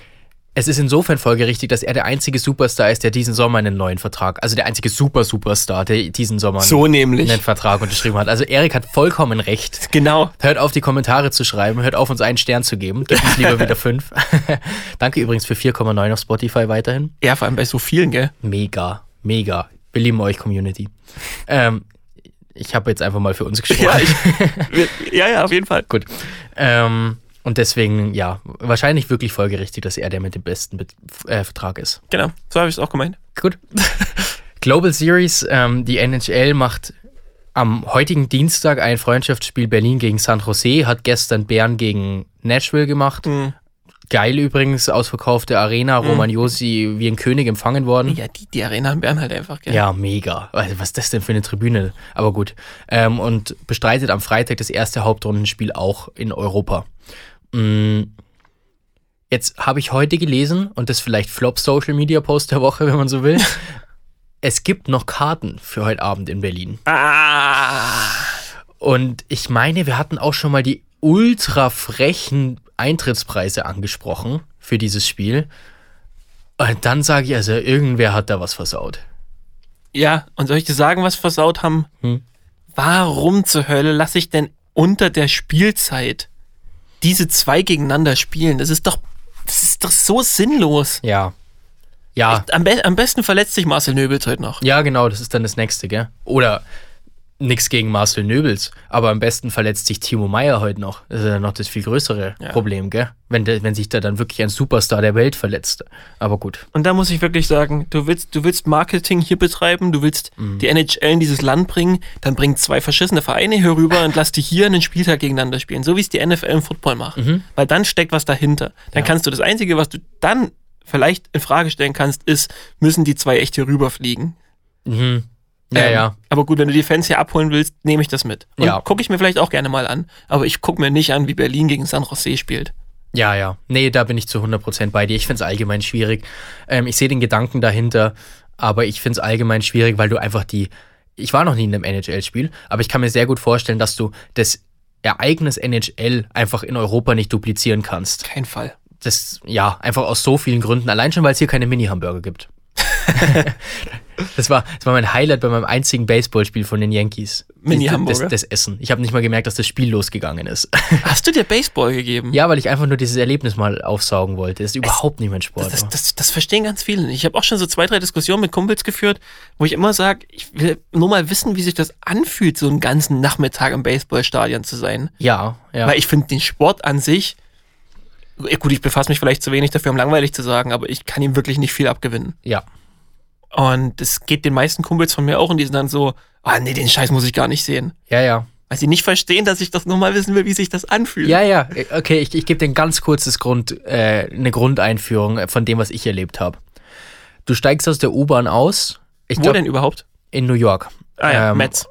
es ist insofern folgerichtig, dass er der einzige Superstar ist, der diesen Sommer einen neuen Vertrag, also der einzige Super-Superstar, der diesen Sommer So nämlich. einen Vertrag unterschrieben hat. Also Erik hat vollkommen recht. Genau. Hört auf, die Kommentare zu schreiben, hört auf, uns einen Stern zu geben. Gebt uns lieber wieder fünf. Danke übrigens für 4,9 auf Spotify weiterhin. Ja, vor allem bei so vielen, gell? Mega, mega. Wir lieben euch, Community. Ähm, ich habe jetzt einfach mal für uns gesprochen. Ja, ich, ja, ja, auf jeden Fall. Gut. Ähm, Und deswegen, ja, wahrscheinlich wirklich folgerichtig, dass er der mit dem besten Bet äh, Vertrag ist. Genau, so habe ich es auch gemeint. Gut. Global Series, ähm, die NHL macht am heutigen Dienstag ein Freundschaftsspiel Berlin gegen San Jose, hat gestern Bern gegen Nashville gemacht. Mhm. Geil übrigens, ausverkaufte Arena, Roman Josi wie ein König empfangen worden. Ja, die, die Arena in Bern halt einfach, gell? Ja, mega. Also, was ist das denn für eine Tribüne? Aber gut. Ähm, und bestreitet am Freitag das erste Hauptrundenspiel auch in Europa. Mm. Jetzt habe ich heute gelesen, und das vielleicht Flop Social Media Post der Woche, wenn man so will. es gibt noch Karten für heute Abend in Berlin. Ah, Und ich meine, wir hatten auch schon mal die ultra frechen Eintrittspreise angesprochen für dieses Spiel. Und dann sage ich also, irgendwer hat da was versaut. ja, und soll ich dir sagen, was versaut haben? Hm. Warum zur Hölle lasse ich denn unter der Spielzeit diese zwei gegeneinander spielen? Das ist doch, das ist doch so sinnlos. Ja. Ja, Am, be am besten verletzt sich Marcel Nöbels heute noch. ja, genau, das ist dann das nächste, gell? Oder nichts gegen Marcel Nöbels, aber am besten verletzt sich Timo Meyer heute noch. Das ist ja noch das viel größere Ja. Problem, gell? Wenn, wenn sich da dann wirklich ein Superstar der Welt verletzt. Aber gut. Und da muss ich wirklich sagen, du willst, du willst Marketing hier betreiben, du willst Mhm. die NHL in dieses Land bringen, dann bring zwei verschissene Vereine hier rüber und lass die hier einen Spieltag gegeneinander spielen, so wie es die NFL im Football macht. Mhm. Weil dann steckt was dahinter. Dann Ja. kannst du das Einzige, was du dann vielleicht in Frage stellen kannst, ist, müssen die zwei echt hier rüberfliegen? Mhm. Ja, Ähm, ja. Aber gut, wenn du die Fans hier abholen willst, nehme ich das mit. Und Ja. gucke ich mir vielleicht auch gerne mal an. Aber ich gucke mir nicht an, wie Berlin gegen San Jose spielt. Ja, ja. Nee, da bin ich zu 100% bei dir. Ich finde es allgemein schwierig. Ähm, ich sehe den Gedanken dahinter, aber ich finde es allgemein schwierig, weil du einfach die. Ich war noch nie in einem NHL-Spiel, aber ich kann mir sehr gut vorstellen, dass du das Ereignis NHL einfach in Europa nicht duplizieren kannst. Kein Fall. Das, ja, einfach aus so vielen Gründen. Allein schon, weil es hier keine Mini-Hamburger gibt. das, war, das war mein Highlight bei meinem einzigen Baseballspiel von den Yankees. Mini-Hamburger? Das, das Essen. Ich habe nicht mal gemerkt, dass das Spiel losgegangen ist. Hast du dir Baseball gegeben? ja, weil ich einfach nur dieses Erlebnis mal aufsaugen wollte. Das ist überhaupt nicht mein Sport. Das, das, das verstehen ganz viele. Ich habe auch schon so zwei, drei Diskussionen mit Kumpels geführt, wo ich immer sage, ich will nur mal wissen, wie sich das anfühlt, so einen ganzen Nachmittag im Baseballstadion zu sein. ja, ja. Weil ich finde den Sport an sich, gut, ich befasse mich vielleicht zu wenig dafür, um langweilig zu sagen, aber ich kann ihm wirklich nicht viel abgewinnen. ja. Und es geht den meisten Kumpels von mir auch und die sind dann so, ah nee, den Scheiß muss ich gar nicht sehen. Ja, ja. Weil sie nicht verstehen, dass ich das nur mal wissen will, wie sich das anfühlt. Ja, ja. Okay, ich, ich gebe dir ein ganz kurzes Grund, äh, eine Grundeinführung von dem, was ich erlebt habe. Du steigst aus der U-Bahn aus. Ich Wo glaub, denn überhaupt? In New York. Ah ja, Ähm, Mets.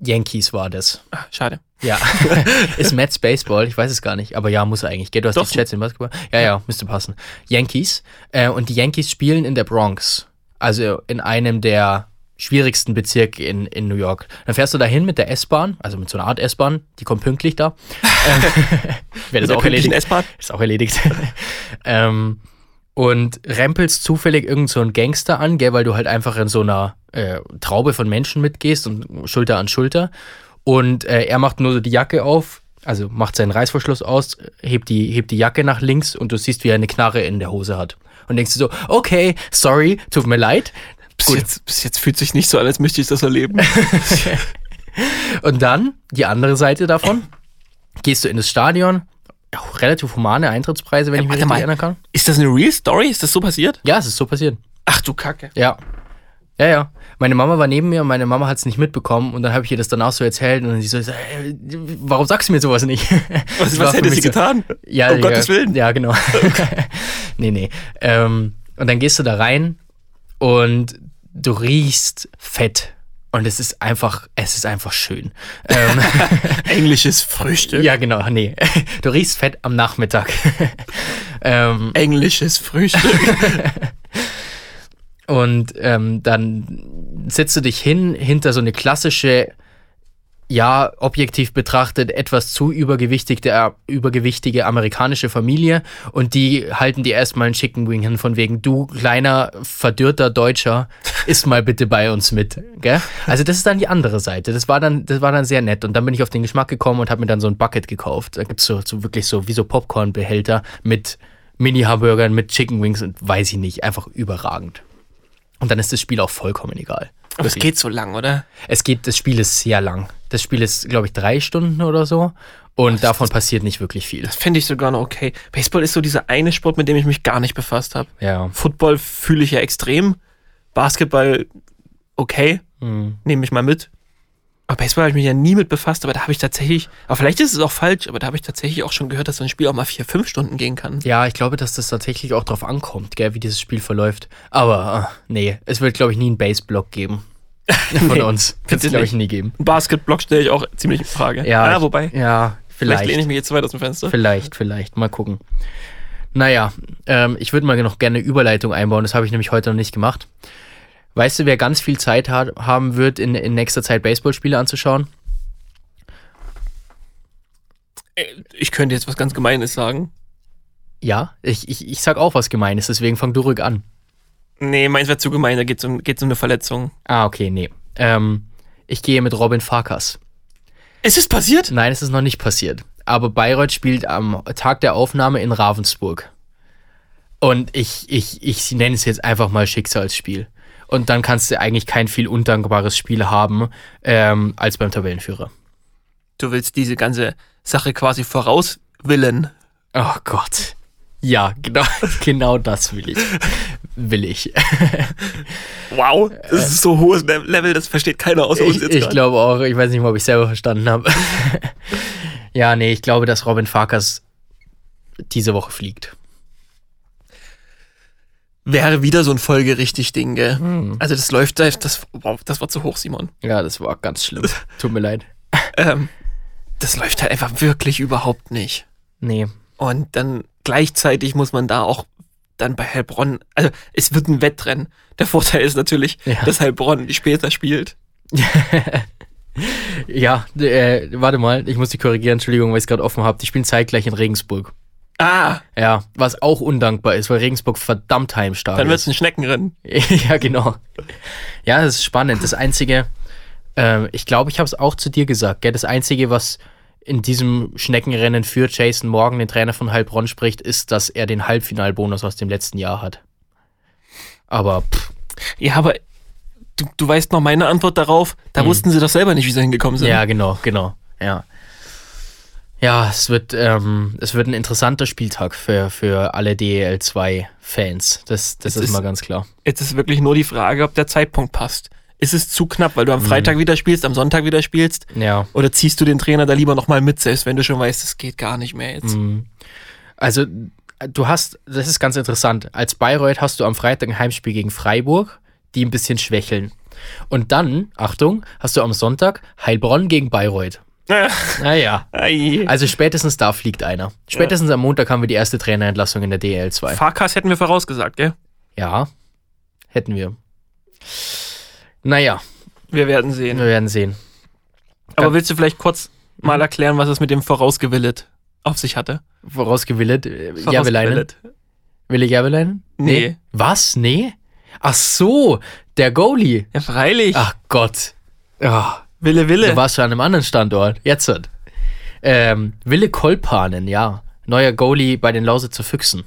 Yankees war das. Ah, schade. Ja. ist Mets Baseball? Ich weiß es gar nicht. Aber ja, muss er eigentlich. Gell, du hast Doch. die Jets in Basketball. Ja, ja, müsste passen. Yankees. Äh, und die Yankees spielen in der Bronx. Also in einem der schwierigsten Bezirke in, in New York. Dann fährst du dahin mit der S-Bahn, also mit so einer Art S-Bahn, die kommt pünktlich da. ähm, Wäre das auch erledigt? S-Bahn? Ist auch erledigt. ähm, und rempelst zufällig irgend so einen Gangster an, gell, weil du halt einfach in so einer äh, Traube von Menschen mitgehst und Schulter an Schulter. Und äh, er macht nur so die Jacke auf, also macht seinen Reißverschluss aus, hebt die, hebt die Jacke nach links und du siehst, wie er eine Knarre in der Hose hat. Und denkst du so, okay, sorry, tut mir leid. Bis Gut. jetzt, bis jetzt fühlt sich nicht so an, als müsste ich das erleben. Und dann, die andere Seite davon, gehst du in das Stadion, auch relativ humane Eintrittspreise, wenn Ja, ich mich warte richtig mal. erinnern kann. ist das eine Real Story? Ist das so passiert? Ja, es ist so passiert. Ach du Kacke. Ja. Ja, ja. Meine Mama war neben mir und meine Mama hat es nicht mitbekommen und dann habe ich ihr das danach so erzählt und dann sie so, äh, warum sagst du mir sowas nicht? Was, was hätte sie so- getan? Ja, um ja, Gottes Willen. Ja, genau. nee, nee. Ähm, und dann gehst du da rein und du riechst Fett. Und es ist einfach, es ist einfach schön. Ähm, Englisches Frühstück. ja, genau, nee. Du riechst Fett am Nachmittag. ähm, Englisches Frühstück. Und ähm, dann setzt du dich hin hinter so eine klassische, ja, objektiv betrachtet etwas zu übergewichtige, übergewichtige amerikanische Familie und die halten dir erstmal einen Chicken Wing hin von wegen, du kleiner, verdürrter Deutscher, isst mal bitte bei uns mit. Gell? Also das ist dann die andere Seite. Das war dann, das war dann sehr nett. Und dann bin ich auf den Geschmack gekommen und habe mir dann so ein Bucket gekauft. Da gibt's so, so wirklich so wie so Popcorn-Behälter mit Mini-Hamburgern, mit Chicken Wings und weiß ich nicht, einfach überragend. Und dann ist das Spiel auch vollkommen egal. Aber es geht so lang, oder? Es geht, das Spiel ist sehr lang. Das Spiel ist, glaube ich, drei Stunden oder so. Und davon passiert nicht wirklich viel. Das finde ich sogar noch okay. Baseball ist so dieser eine Sport, mit dem ich mich gar nicht befasst habe. Ja. Football fühle ich ja extrem. Basketball okay, Hm. nehme ich mal mit. Aber Baseball habe ich mich ja nie mit befasst, aber da habe ich tatsächlich, aber vielleicht ist es auch falsch, aber da habe ich tatsächlich auch schon gehört, dass so ein Spiel auch mal vier, fünf Stunden gehen kann. Ja, ich glaube, dass das tatsächlich auch drauf ankommt, gell, wie dieses Spiel verläuft. Aber äh, nee, es wird, glaube ich, nie einen Base-Block geben. Von Nee, uns. Wird es, glaube ich, nie geben. Ein Basketblock stelle ich auch ziemlich in Frage. Ja, ah, wobei, Ja, vielleicht, vielleicht. lehne ich mich jetzt zu weit aus dem Fenster. Vielleicht, vielleicht. Mal gucken. Naja, ähm, ich würde mal noch gerne eine Überleitung einbauen. Das habe ich nämlich heute noch nicht gemacht. Weißt du, wer ganz viel Zeit hat, haben wird, in, in nächster Zeit Baseballspiele anzuschauen? Äh, Ich könnte jetzt was ganz Gemeines sagen. Ja, ich, ich, ich sag auch was Gemeines, deswegen fang du ruhig an. Nee, meins wäre zu gemein, da geht es um, geht's um eine Verletzung. Ah, okay, nee. Ähm, ich gehe mit Robin Farkas. Ist es passiert? Nein, es ist noch nicht passiert. Aber Bayreuth spielt am Tag der Aufnahme in Ravensburg. Und ich, ich, ich nenne es jetzt einfach mal Schicksalsspiel. Und dann kannst du eigentlich kein viel undankbares Spiel haben ähm, als beim Tabellenführer. Du willst diese ganze Sache quasi vorauswillen. Oh Gott. Ja, genau, genau das will ich. Will ich. Wow, das ist so hohes Le- Level, das versteht keiner außer uns Ich, jetzt ich gerade. glaube auch, ich weiß nicht mal, ob ich selber verstanden habe. ja, nee, ich glaube, dass Robin Farkas diese Woche fliegt. Wäre wieder so ein folgerichtig Ding, gell? Hm. Also das läuft, das, das, wow, das war zu hoch, Simon. Ja, das war ganz schlimm. Tut mir leid. Ähm, das läuft halt einfach wirklich überhaupt nicht. Nee. Und dann gleichzeitig muss man da auch dann bei Heilbronn, also es wird ein Wettrennen. Der Vorteil ist natürlich, Ja. dass Heilbronn später spielt. Ja, äh, warte mal, ich muss dich korrigieren, Entschuldigung, weil ich es gerade offen habe. Die spielen zeitgleich in Regensburg. Ah, Ja, was auch undankbar ist, weil Regensburg verdammt heimstark dann wird es ein Schneckenrennen. ja, genau. Ja, das ist spannend. Das Einzige, ähm, ich glaube, ich habe es auch zu dir gesagt, gell? das Einzige, was in diesem Schneckenrennen für Jason Morgan, den Trainer von Heilbronn, spricht, ist, dass er den Halbfinalbonus aus dem letzten Jahr hat. Aber pff, Ja, aber du, du weißt noch meine Antwort darauf. Da wussten sie doch selber nicht, wie sie hingekommen sind. Ja, genau, genau. Ja. Ja, es wird, ähm, es wird ein interessanter Spieltag für, für alle DEL2-Fans. Das, das ist ist- mal ganz klar. Jetzt ist wirklich nur die Frage, ob der Zeitpunkt passt. Ist es zu knapp, weil du am Mhm. Freitag wieder spielst, am Sonntag wieder spielst? Ja. Oder ziehst du den Trainer da lieber nochmal mit, selbst wenn du schon weißt, es geht gar nicht mehr jetzt? Mhm. Also, du hast, das ist ganz interessant. Als Bayreuth hast du am Freitag ein Heimspiel gegen Freiburg, die ein bisschen schwächeln. Und dann, Achtung, hast du am Sonntag Heilbronn gegen Bayreuth. Naja. Also spätestens da fliegt einer. Spätestens am Montag haben wir die erste Trainerentlassung in der DL2. Farkas hätten wir vorausgesagt, gell? Ja, hätten wir. Naja, Wir werden sehen. wir werden sehen. Aber willst du vielleicht kurz mal erklären, was es mit dem Vorausgewillet auf sich hatte? Vorausgewillet, äh. Vorausgewillet. Willi Järveleinen? Nee. Was? Nee? Ach so, der Goalie. Ja, freilich. Ach Gott. Ah, Wille, Wille. du warst schon an einem anderen Standort. Jetzt. Ähm, Wille Kolpanen, ja. Neuer Goalie bei den Lausitzer Füchsen.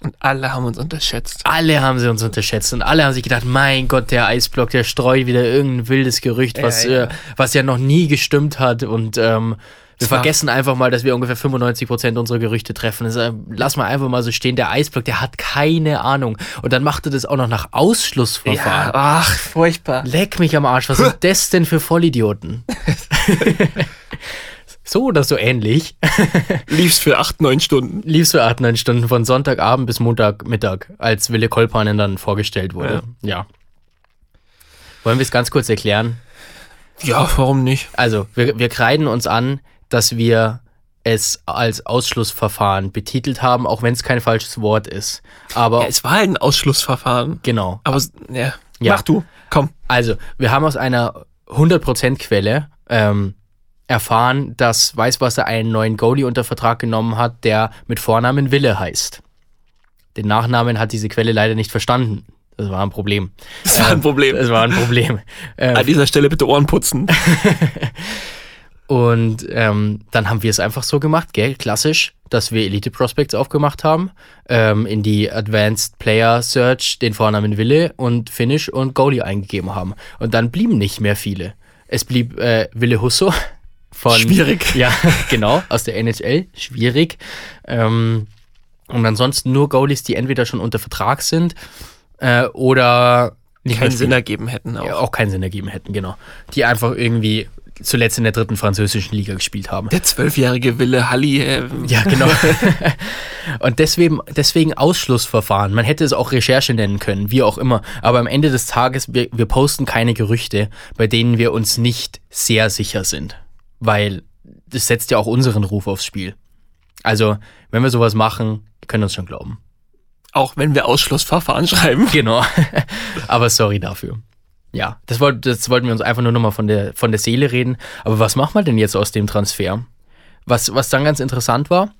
Und alle haben uns unterschätzt. Alle haben sie uns unterschätzt und alle haben sich gedacht, mein Gott, der Eisblock, der streut wieder irgendein wildes Gerücht, was Ja, ja, ja. Äh, was ja noch nie gestimmt hat und ähm, wir vergessen einfach mal, dass wir ungefähr 95% unserer Gerüchte treffen. Äh, lass mal einfach mal so stehen, der Eisblock, der hat keine Ahnung. Und dann macht er das auch noch nach Ausschlussverfahren. ach, furchtbar. Leck mich am Arsch, was sind das denn für Vollidioten? so oder so ähnlich Lief's für acht, neun Stunden. lief so acht, neun Stunden von Sonntagabend bis Montagmittag, als Wille Kolpanen dann vorgestellt wurde. Ja. Wollen wir es ganz kurz erklären? Ja, warum nicht? Also, wir, wir kreiden uns an, dass wir es als Ausschlussverfahren betitelt haben, auch wenn es kein falsches Wort ist. Aber Ja, es war halt ein Ausschlussverfahren. genau. Aber, ja. Ja. Mach du. Komm. Also, wir haben aus einer 100% Quelle ähm, erfahren, dass Weißwasser einen neuen Goalie unter Vertrag genommen hat, der mit Vornamen Wille heißt. Den Nachnamen hat diese Quelle leider nicht verstanden. Das war ein Problem. Das war ein Problem. Das war ein Problem. An dieser Stelle bitte Ohren putzen. Und ähm, dann haben wir es einfach so gemacht, gell, klassisch, dass wir Elite Prospects aufgemacht haben, ähm, in die Advanced Player Search den Vornamen Wille und Finish und Goalie eingegeben haben. Und dann blieben nicht mehr viele. Es blieb äh, Wille Husso von. Schwierig. Ja, genau, aus der NHL. Schwierig. Ähm, und ansonsten nur Goalies, die entweder schon unter Vertrag sind äh, oder nicht Keinen Sinn ergeben hätten auch. ja, auch keinen Sinn ergeben hätten, genau. Die einfach irgendwie zuletzt in der dritten französischen Liga gespielt haben. Der zwölfjährige Wille Halli. Äh, Ja, genau. Und deswegen, deswegen Ausschlussverfahren. Man hätte es auch Recherche nennen können, wie auch immer. Aber am Ende des Tages, wir, wir posten keine Gerüchte, bei denen wir uns nicht sehr sicher sind. Weil das setzt ja auch unseren Ruf aufs Spiel. Also, wenn wir sowas machen, können uns schon glauben. Auch wenn wir Ausschlussverfahren schreiben. Genau. Aber sorry dafür. Ja, das, wollt, das wollten wir uns einfach nur nochmal von der, von der Seele reden. Aber was macht man denn jetzt aus dem Transfer? Was, was dann ganz interessant war,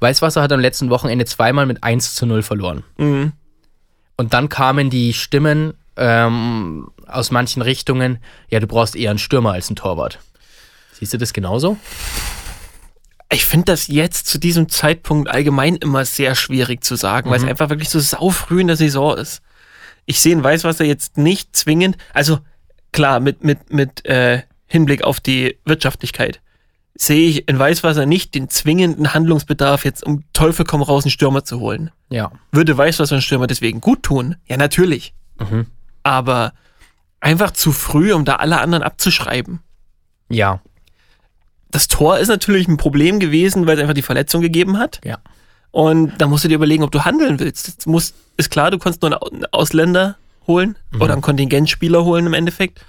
Weißwasser hat am letzten Wochenende zweimal mit 1 zu 0 verloren. Mhm. Und dann kamen die Stimmen ähm, aus manchen Richtungen, ja, du brauchst eher einen Stürmer als einen Torwart. Siehst du das genauso? Ich finde das jetzt zu diesem Zeitpunkt allgemein immer sehr schwierig zu sagen, weil es einfach wirklich so saufrüh in der Saison ist. Ich sehe in Weißwasser jetzt nicht zwingend, also klar, mit, mit, mit äh, Hinblick auf die Wirtschaftlichkeit, sehe ich in Weißwasser nicht den zwingenden Handlungsbedarf, jetzt um Teufel komm raus einen Stürmer zu holen. Ja. Würde Weißwasser einen Stürmer deswegen gut tun? Ja, natürlich. Mhm. Aber einfach zu früh, um da alle anderen abzuschreiben. Ja. Das Tor ist natürlich ein Problem gewesen, weil es einfach die Verletzung gegeben hat. Ja. Und da musst du dir überlegen, ob du handeln willst. Das muss, ist klar, du kannst nur einen Ausländer holen oder einen Kontingentspieler holen im Endeffekt.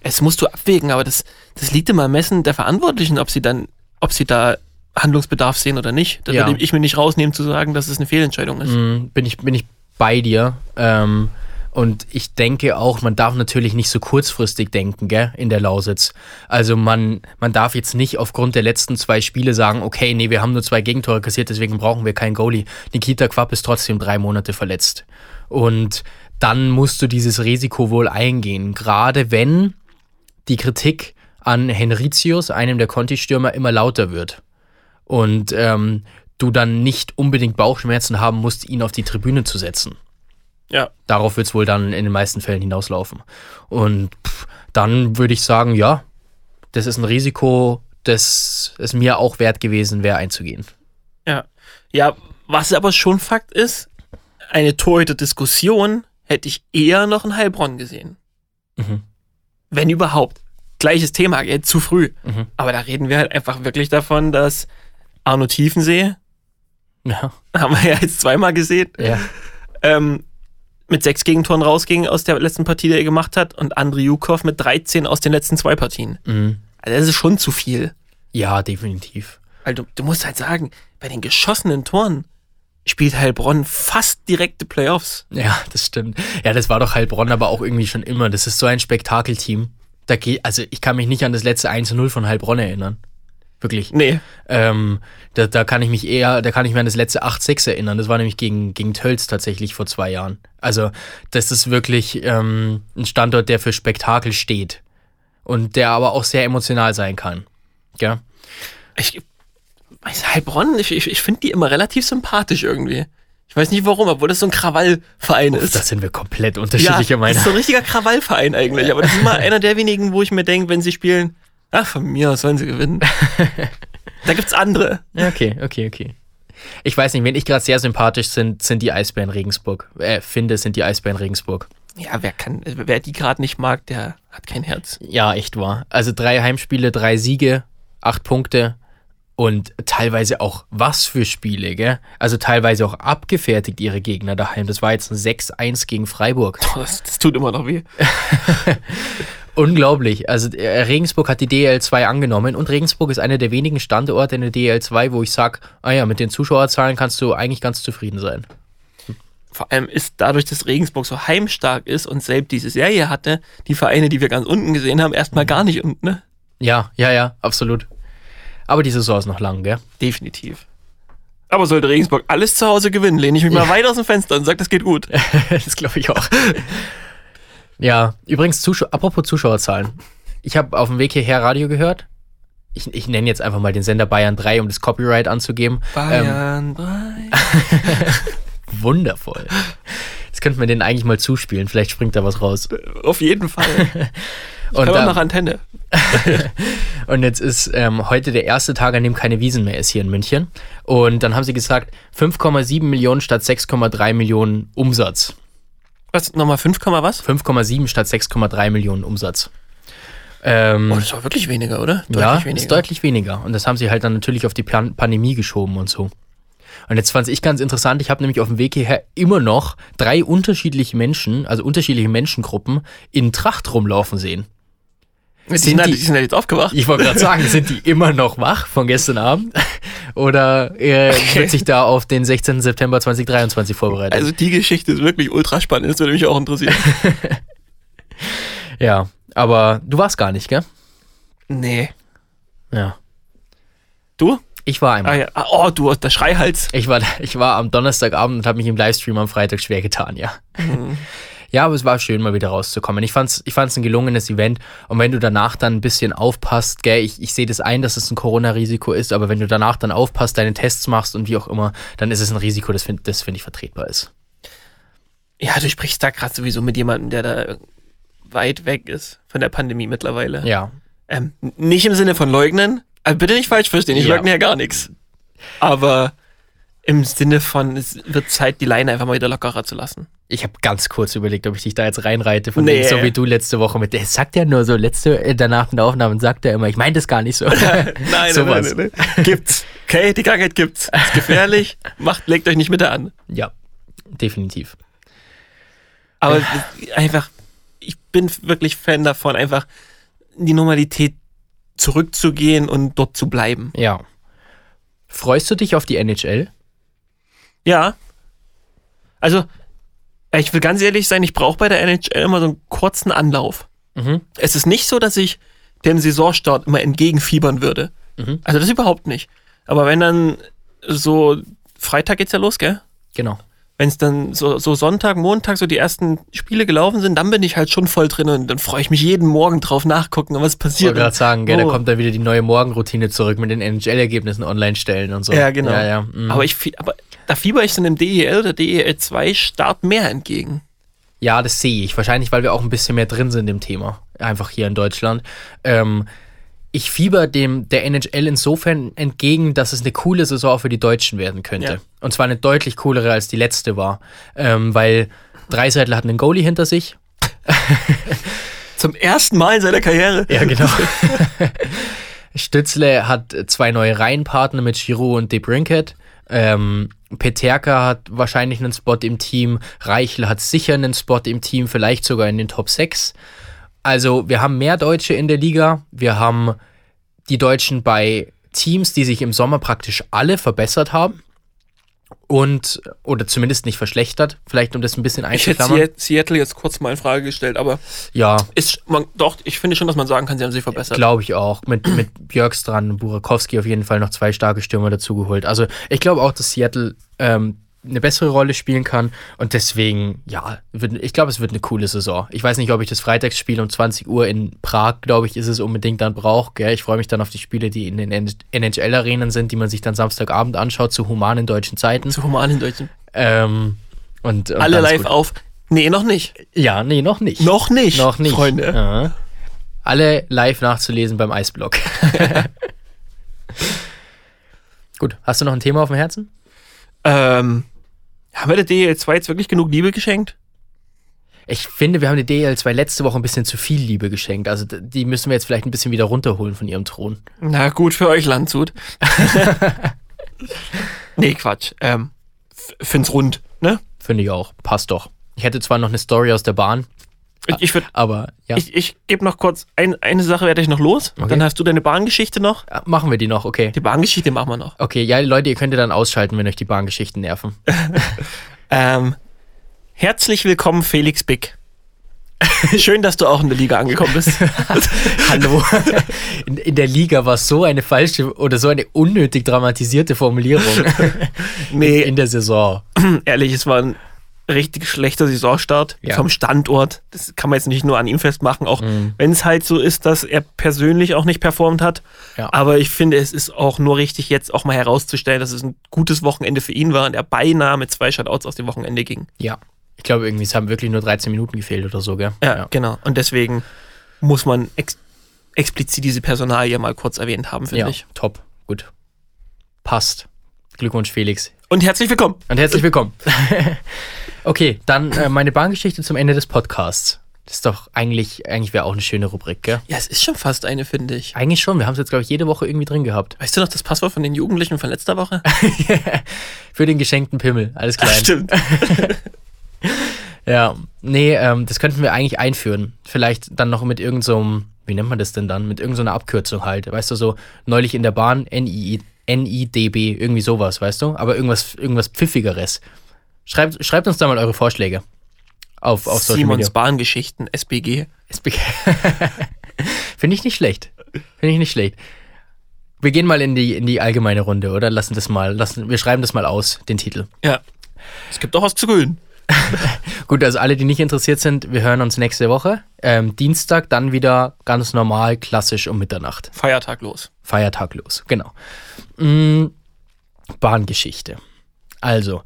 Es musst du abwägen, aber das, das liegt im Ermessen der Verantwortlichen, ob sie dann, ob sie da Handlungsbedarf sehen oder nicht. Da Ja. würde ich mir nicht rausnehmen zu sagen, dass es eine Fehlentscheidung ist. Mm, bin ich, bin ich bei dir. Ähm, und ich denke auch, man darf natürlich nicht so kurzfristig denken, gell, in der Lausitz. Also man, man darf jetzt nicht aufgrund der letzten zwei Spiele sagen, okay, nee, wir haben nur zwei Gegentore kassiert, deswegen brauchen wir keinen Goalie. Nikita Quapp ist trotzdem drei Monate verletzt. Und dann musst du dieses Risiko wohl eingehen. Gerade wenn die Kritik an Henricius, einem der Conti-Stürmer, immer lauter wird. Und ähm, du dann nicht unbedingt Bauchschmerzen haben musst, ihn auf die Tribüne zu setzen. Ja. Darauf wird es wohl dann in den meisten Fällen hinauslaufen. Und pff, dann würde ich sagen, ja, das ist ein Risiko, das es mir auch wert gewesen wäre, einzugehen. Ja. Ja, was aber schon Fakt ist, eine Torhüter-Diskussion hätte ich eher noch in Heilbronn gesehen. Mhm. Wenn überhaupt. Gleiches Thema, jetzt zu früh. Mhm. Aber da reden wir halt einfach wirklich davon, dass Arno Tiefensee, Ja. haben wir ja jetzt zweimal gesehen, ja. ähm, mit sechs Gegentoren rausging aus der letzten Partie, die er gemacht hat, und Andrei Jukov mit 13 aus den letzten zwei Partien. Mhm. Also das ist schon zu viel. Ja, definitiv. Weil du, du musst halt sagen, bei den geschossenen Toren spielt Heilbronn fast direkte Playoffs. Ja, das stimmt. Ja, das war doch Heilbronn aber auch irgendwie schon immer. Das ist so ein Spektakelteam. Da geht, also ich kann mich nicht an das letzte 1-0 von Heilbronn erinnern. Wirklich. Nee, Ähm, da, da kann ich mich eher, da kann ich mir an das letzte 8-6 erinnern. Das war nämlich gegen, gegen Tölz tatsächlich vor zwei Jahren. Also, das ist wirklich ähm, ein Standort, der für Spektakel steht. Und der aber auch sehr emotional sein kann. Ja. ich weiß Heilbronn, ich, ich, ich finde die immer relativ sympathisch irgendwie. Ich weiß nicht warum, obwohl das so ein Krawallverein ist. Das sind wir komplett ja, unterschiedlicher das ist so ein richtiger Krawallverein eigentlich. Aber das ist immer einer der wenigen, wo ich mir denke, wenn sie spielen, ach, von mir aus sollen sie gewinnen. da gibt's andere. Okay, okay, okay. Ich weiß nicht, wen ich gerade sehr sympathisch sind, sind die Eisbären Regensburg. Äh, finde, sind die Eisbären Regensburg. Ja, wer kann, wer die gerade nicht mag, der hat kein Herz. Ja, echt wahr. Also drei Heimspiele, drei Siege, acht Punkte und teilweise auch was für Spiele, gell? Also teilweise auch abgefertigt ihre Gegner daheim. Das war jetzt ein 6-1 gegen Freiburg. Oh, das, das tut immer noch weh. Unglaublich. Also äh, Regensburg hat die DL2 angenommen und Regensburg ist einer der wenigen Standorte in der DL2, wo ich sage, ah ja, mit den Zuschauerzahlen kannst du eigentlich ganz zufrieden sein. Vor allem ist dadurch, dass Regensburg so heimstark ist und selbst diese Serie hatte, die Vereine, die wir ganz unten gesehen haben, erstmal gar nicht unten, ne? Ja, ja, ja, absolut. Aber die Saison ist noch lang, gell? Definitiv. Aber sollte Regensburg alles zu Hause gewinnen, lehne ich mich mal weit aus dem Fenster und sage, das geht gut. das glaube ich auch. Ja, übrigens, Zuschau apropos Zuschauerzahlen. Ich habe auf dem Weg hierher Radio gehört ich, ich nenne jetzt einfach mal den Sender Bayern 3, um das Copyright anzugeben. Bayern 3. Wundervoll. Das könnte man denen eigentlich mal zuspielen. Vielleicht springt da was raus. Auf jeden Fall. Und, Kann man ähm, nach Antenne. und jetzt ist ähm, heute der erste Tag, an dem keine Wiesen mehr ist hier in München. Und dann haben sie gesagt, 5,7 Millionen statt 6,3 Millionen Umsatz. Was, nochmal 5, Komma was? 5,7 statt 6,3 Millionen Umsatz. Ähm, Oh, das war wirklich weniger, oder? ja, weniger. ist deutlich weniger. Und das haben sie halt dann natürlich auf die Pan Pandemie geschoben und so. Und jetzt fand ich ganz interessant, ich habe nämlich auf dem Weg hierher immer noch drei unterschiedliche Menschen, also unterschiedliche Menschengruppen in Tracht rumlaufen sehen. Die sind sind, die- die sind halt jetzt aufgewacht. Ich wollte gerade sagen, sind die immer noch wach von gestern Abend? Oder äh, Okay. wird sich da auf den 16. September 2023 vorbereitet? Also die Geschichte ist wirklich ultra spannend. Das würde mich auch interessieren. ja, aber du warst gar nicht, gell? nee. Ja. Du? Ich war einmal. Ah, ja. Ah, Oh, du, der Schreihals. Ich war, ich war am Donnerstagabend und habe mich im Livestream am Freitag schwer getan, ja. Ja, aber es war schön, mal wieder rauszukommen. Ich fand's, ich fand's ein gelungenes Event. Und wenn du danach dann ein bisschen aufpasst, gell, ich, ich sehe das ein, dass es ein Corona-Risiko ist, aber wenn du danach dann aufpasst, deine Tests machst und wie auch immer, dann ist es ein Risiko, das finde das find ich vertretbar ist. Ja, du sprichst da gerade sowieso mit jemandem, der da weit weg ist von der Pandemie mittlerweile. Ja. Ähm, nicht im Sinne von leugnen, also bitte nicht falsch verstehen, ich Ja. leugne ja gar nichts. Aber im Sinne von, es wird Zeit, die Leine einfach mal wieder lockerer zu lassen. Ich habe ganz kurz überlegt, ob ich dich da jetzt reinreite, von Nee. wegen, so wie du letzte Woche mit. Der sagt ja nur so, letzte, äh, danach in der Aufnahme sagt er immer, ich meine das gar nicht so. Nein, Sowas. nein, nein, nein. Gibt's. Okay, die Krankheit gibt's. Ist gefährlich. Macht, legt euch nicht mit der an. Ja, definitiv. Aber einfach, ich bin wirklich Fan davon, einfach in die Normalität zurückzugehen und dort zu bleiben. Ja. Freust du dich auf die NHL? Ja. Also, ich will ganz ehrlich sein, ich brauche bei der NHL immer so einen kurzen Anlauf. Mhm. Es ist nicht so, dass ich dem Saisonstart immer entgegenfiebern würde. Mhm. Also das überhaupt nicht. Aber wenn dann so, Freitag geht's ja los, gell? Genau. Wenn es dann so, so Sonntag, Montag so die ersten Spiele gelaufen sind, dann bin ich halt schon voll drin und dann freue ich mich jeden Morgen drauf nachgucken, was Ich passiert. wollte gerade sagen, gell, da Oh. kommt dann wieder die neue Morgenroutine zurück mit den NHL-Ergebnissen online stellen und so. Ja, genau. Ja, ja. mhm. Aber, ich, aber da fieber ich so einem DEL oder DEL 2 Start mehr entgegen. Ja, das sehe ich. Wahrscheinlich, weil wir auch ein bisschen mehr drin sind im Thema. Einfach hier in Deutschland. Ähm, ich fieber dem der NHL insofern entgegen, dass es eine coole Saison für die Deutschen werden könnte. Ja. Und zwar eine deutlich coolere als die letzte war. Ähm, weil Dreiseitel hat einen Goalie hinter sich. Zum ersten Mal in seiner Karriere. Ja, genau. Stützle hat zwei neue Reihenpartner mit Giroud und DeBrinket. Ähm, Peterka hat wahrscheinlich einen Spot im Team. Reichel hat sicher einen Spot im Team, vielleicht sogar in den Top 6. Also, wir haben mehr Deutsche in der Liga. Wir haben die Deutschen bei Teams, die sich im Sommer praktisch alle verbessert haben. Und, oder zumindest nicht verschlechtert. Vielleicht, um das ein bisschen Ich hätte einzuklammern. Seat- Seattle jetzt kurz mal in Frage gestellt, aber Ja, ist man, doch, ich finde schon, dass man sagen kann, sie haben sich verbessert. Glaube ich auch. Mit, mit Björkstrand und Burakowski auf jeden Fall noch zwei starke Stürmer dazugeholt. Also ich glaube auch, dass Seattle ähm, eine bessere Rolle spielen kann. Und deswegen, ja, wird, ich glaube, es wird eine coole Saison. Ich weiß nicht, ob ich das Freitagsspiel um 20 Uhr in Prag, glaube ich, ist es unbedingt dann brauche. Ich freue mich dann auf die Spiele, die in den NHL-Arenen sind, die man sich dann Samstagabend anschaut, zu humanen deutschen Zeiten. Zu human in Deutschen. Ähm, und, und Alle live gut. auf. Nee, noch nicht. Ja, nee, noch nicht. Noch nicht. Noch nicht. Freunde. Ja. Alle live nachzulesen beim Eisblock. Gut, hast du noch ein Thema auf dem Herzen? Ähm, haben wir der DEL 2 jetzt wirklich genug Liebe geschenkt? Ich finde, wir haben die DL2 letzte Woche ein bisschen zu viel Liebe geschenkt. Also die müssen wir jetzt vielleicht ein bisschen wieder runterholen von ihrem Thron. Na gut für euch, Landshut. nee, Quatsch. Ähm, find's rund, ne? Finde ich auch. Passt doch. Ich hätte zwar noch eine Story aus der Bahn, Ich, ich, würd- aber ja. ich, ich gebe noch kurz, ein, eine Sache werde ich noch los. Okay. Dann hast du deine Bahngeschichte noch. Ja, machen wir die noch, okay. Die Bahngeschichte machen wir noch. Okay, ja, Leute, ihr könnt ihr dann ausschalten, wenn euch die Bahngeschichten nerven. Ähm, herzlich willkommen, Felix Bick. Schön, dass du auch in der Liga angekommen bist. Hallo. In, in der Liga war so eine falsche oder so eine unnötig dramatisierte Formulierung Nee, in der Saison. ehrlich, es war ein richtig schlechter Saisonstart Ja. vom Standort. Das kann man jetzt nicht nur an ihm festmachen, auch Mhm. wenn es halt so ist, dass er persönlich auch nicht performt hat. Ja. Aber ich finde, es ist auch nur richtig, jetzt auch mal herauszustellen, dass es ein gutes Wochenende für ihn war und er beinahe mit zwei Shutouts aus dem Wochenende ging. Ja. Ich glaube, irgendwie, es haben wirklich nur 13 Minuten gefehlt oder so, gell? Ja, genau. Und deswegen muss man ex explizit diese Personalie mal kurz erwähnt haben, finde Ja, ich. top. Gut. Passt. Glückwunsch, Felix. Und herzlich willkommen. Und herzlich willkommen. okay, dann äh, meine Bahngeschichte zum Ende des Podcasts. Das ist doch eigentlich, eigentlich wäre auch eine schöne Rubrik, gell? Ja, es ist schon fast eine, finde ich. Eigentlich schon. Wir haben es jetzt, glaube ich, jede Woche irgendwie drin gehabt. Weißt du noch das Passwort von den Jugendlichen von letzter Woche? Für den geschenkten Pimmel. Alles klar. Stimmt. Ja, nee, ähm, das könnten wir eigentlich einführen. Vielleicht dann noch mit irgendeinem, so wie nennt man das denn dann? Mit irgendeiner Abkürzung halt. Weißt du, so neulich in der Bahn NI, NIDB, irgendwie sowas, weißt du? Aber irgendwas, irgendwas Pfiffigeres. Schreibt, schreibt uns da mal eure Vorschläge. Auf, auf Social Simons Media. Bahngeschichten, SBG. SBK. Finde ich nicht schlecht. Finde ich nicht schlecht. Wir gehen mal in die, in die allgemeine Runde, oder? Lassen das mal, lassen, wir schreiben das mal aus, den Titel. Ja. Es gibt auch was zu grün. Gut, also alle, die nicht interessiert sind, wir hören uns nächste Woche. Ähm, Dienstag dann wieder ganz normal, klassisch um Mitternacht. Feiertag los. Feiertag los, genau. Mm, Bahngeschichte. Also,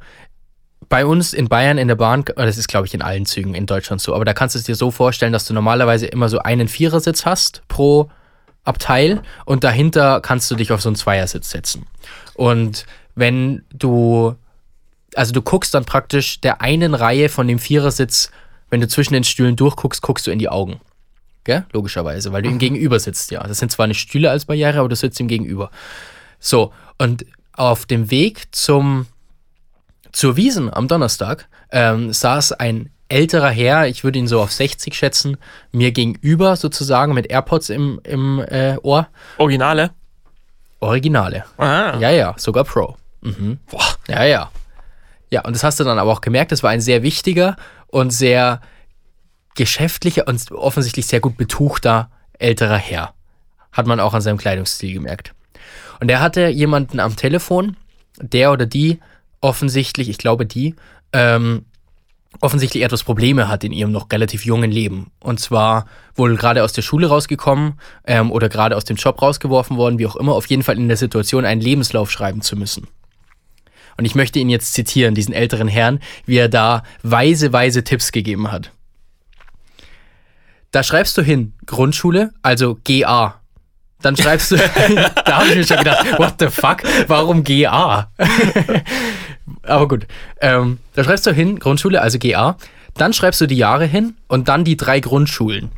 bei uns in Bayern in der Bahn, oh, das ist glaube ich in allen Zügen in Deutschland so, aber da kannst du es dir so vorstellen, dass du normalerweise immer so einen Vierersitz hast pro Abteil und dahinter kannst du dich auf so einen Zweiersitz setzen. Und wenn du, also du guckst dann praktisch der einen Reihe von dem Vierersitz, wenn du zwischen den Stühlen durchguckst, guckst du in die Augen. Gell? Logischerweise, weil du ihm gegenüber sitzt, ja. Das sind zwar nicht Stühle als Barriere, aber du sitzt ihm gegenüber. So, und auf dem Weg zum, zur Wiesen am Donnerstag ähm, saß ein älterer Herr, ich würde ihn so auf 60 schätzen, mir gegenüber sozusagen mit AirPods im, im äh, Ohr. Originale. Originale. Ah. Ja, ja, sogar Pro. Mhm. Boah. Ja, ja. Ja, und das hast du dann aber auch gemerkt, das war ein sehr wichtiger und sehr geschäftlicher und offensichtlich sehr gut betuchter älterer Herr. Hat man auch an seinem Kleidungsstil gemerkt. Und er hatte jemanden am Telefon, der oder die offensichtlich, ich glaube die, ähm, offensichtlich etwas Probleme hat in ihrem noch relativ jungen Leben. Und zwar wohl gerade aus der Schule rausgekommen ähm, oder gerade aus dem Job rausgeworfen worden, wie auch immer, auf jeden Fall in der Situation, einen Lebenslauf schreiben zu müssen. Und ich möchte ihn jetzt zitieren, diesen älteren Herrn, wie er da weise, weise Tipps gegeben hat. Da schreibst du hin, Grundschule, also GA. Dann schreibst du, da habe ich mir schon gedacht, what the fuck, warum GA? Aber gut, ähm, da schreibst du hin, Grundschule, also GA. Dann schreibst du die Jahre hin und dann die drei Grundschulen.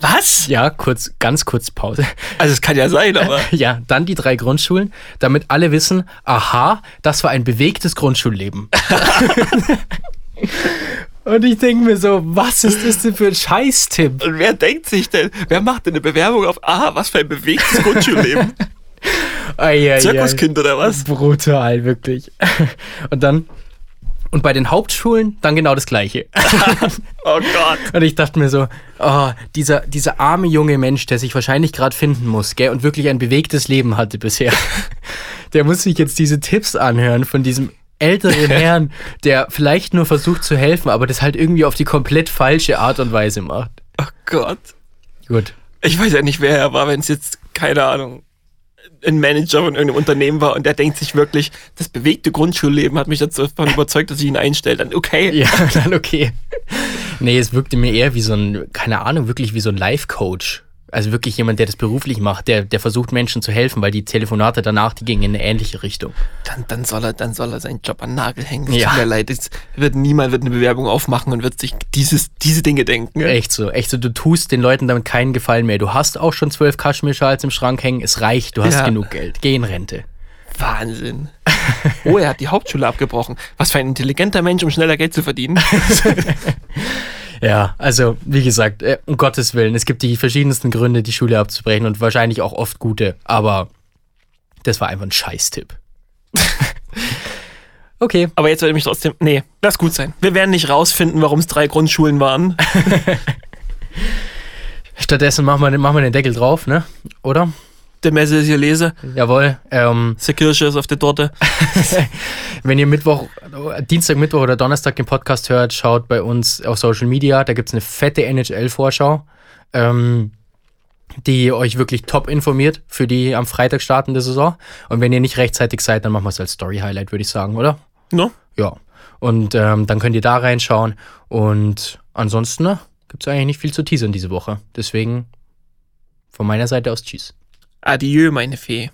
Was? Ja, kurz, ganz kurz Pause. Also es kann ja sein, aber. Ja, dann die drei Grundschulen, damit alle wissen, aha, das war ein bewegtes Grundschulleben. Und ich denke mir so, was ist das denn für ein Scheißtipp? Und wer denkt sich denn, wer macht denn eine Bewerbung auf, ah, was für ein bewegtes Grundschulleben? Zirkuskind oder was? Brutal, wirklich. Und dann, und bei den Hauptschulen dann genau das Gleiche. Oh Gott. Und ich dachte mir so, oh, dieser, dieser arme junge Mensch, der sich wahrscheinlich gerade finden muss, gell, und wirklich ein bewegtes Leben hatte bisher, der muss sich jetzt diese Tipps anhören von diesem älteren Herrn, der vielleicht nur versucht zu helfen, aber das halt irgendwie auf die komplett falsche Art und Weise macht. Oh Gott. Gut. Ich weiß ja nicht, wer er war, wenn es jetzt, keine Ahnung, ein Manager von irgendeinem Unternehmen war und der denkt sich wirklich, das bewegte Grundschulleben hat mich dazu überzeugt, dass ich ihn einstelle. Dann okay. Ja, dann okay. Nee, es wirkte mir eher wie so ein, keine Ahnung, wirklich wie so ein Life-Coach. Also wirklich jemand, der das beruflich macht, der, der versucht Menschen zu helfen, weil die Telefonate danach, die gingen in eine ähnliche Richtung. Dann, dann, soll er, dann soll er seinen Job an Nagel hängen. Ja. Tut mir leid. Es wird niemand wird eine Bewerbung aufmachen und wird sich dieses, diese Dinge denken. Echt so, echt so, du tust den Leuten damit keinen Gefallen mehr. Du hast auch schon zwölf Kaschmirschals im Schrank hängen, es reicht, du hast Ja. genug Geld. Geh in Rente. Wahnsinn. Oh, er hat die Hauptschule abgebrochen. Was für ein intelligenter Mensch, um schneller Geld zu verdienen. Ja, also wie gesagt, äh, um Gottes Willen, es gibt die verschiedensten Gründe, die Schule abzubrechen und wahrscheinlich auch oft gute, aber das war einfach ein Scheißtipp. okay, Aber jetzt werde ich mich trotzdem. Nee, lass gut sein. Wir werden nicht rausfinden, warum es drei Grundschulen waren. stattdessen machen wir, machen wir den Deckel drauf, ne? Oder? Der Messe ist gelesen. Jawohl. Ähm, Die Kirsche ist auf der Torte. wenn ihr Mittwoch, Dienstag, Mittwoch oder Donnerstag den Podcast hört, schaut bei uns auf Social Media. Da gibt es eine fette NHL-Vorschau, ähm, die euch wirklich top informiert für die am Freitag startende Saison. Und wenn ihr nicht rechtzeitig seid, dann machen wir es als Story-Highlight, würde ich sagen, oder? No? Ja. Und ähm, dann könnt ihr da reinschauen. Und ansonsten ne, gibt es eigentlich nicht viel zu teasern diese Woche. Deswegen von meiner Seite aus Tschüss. Adieu, meine Fee.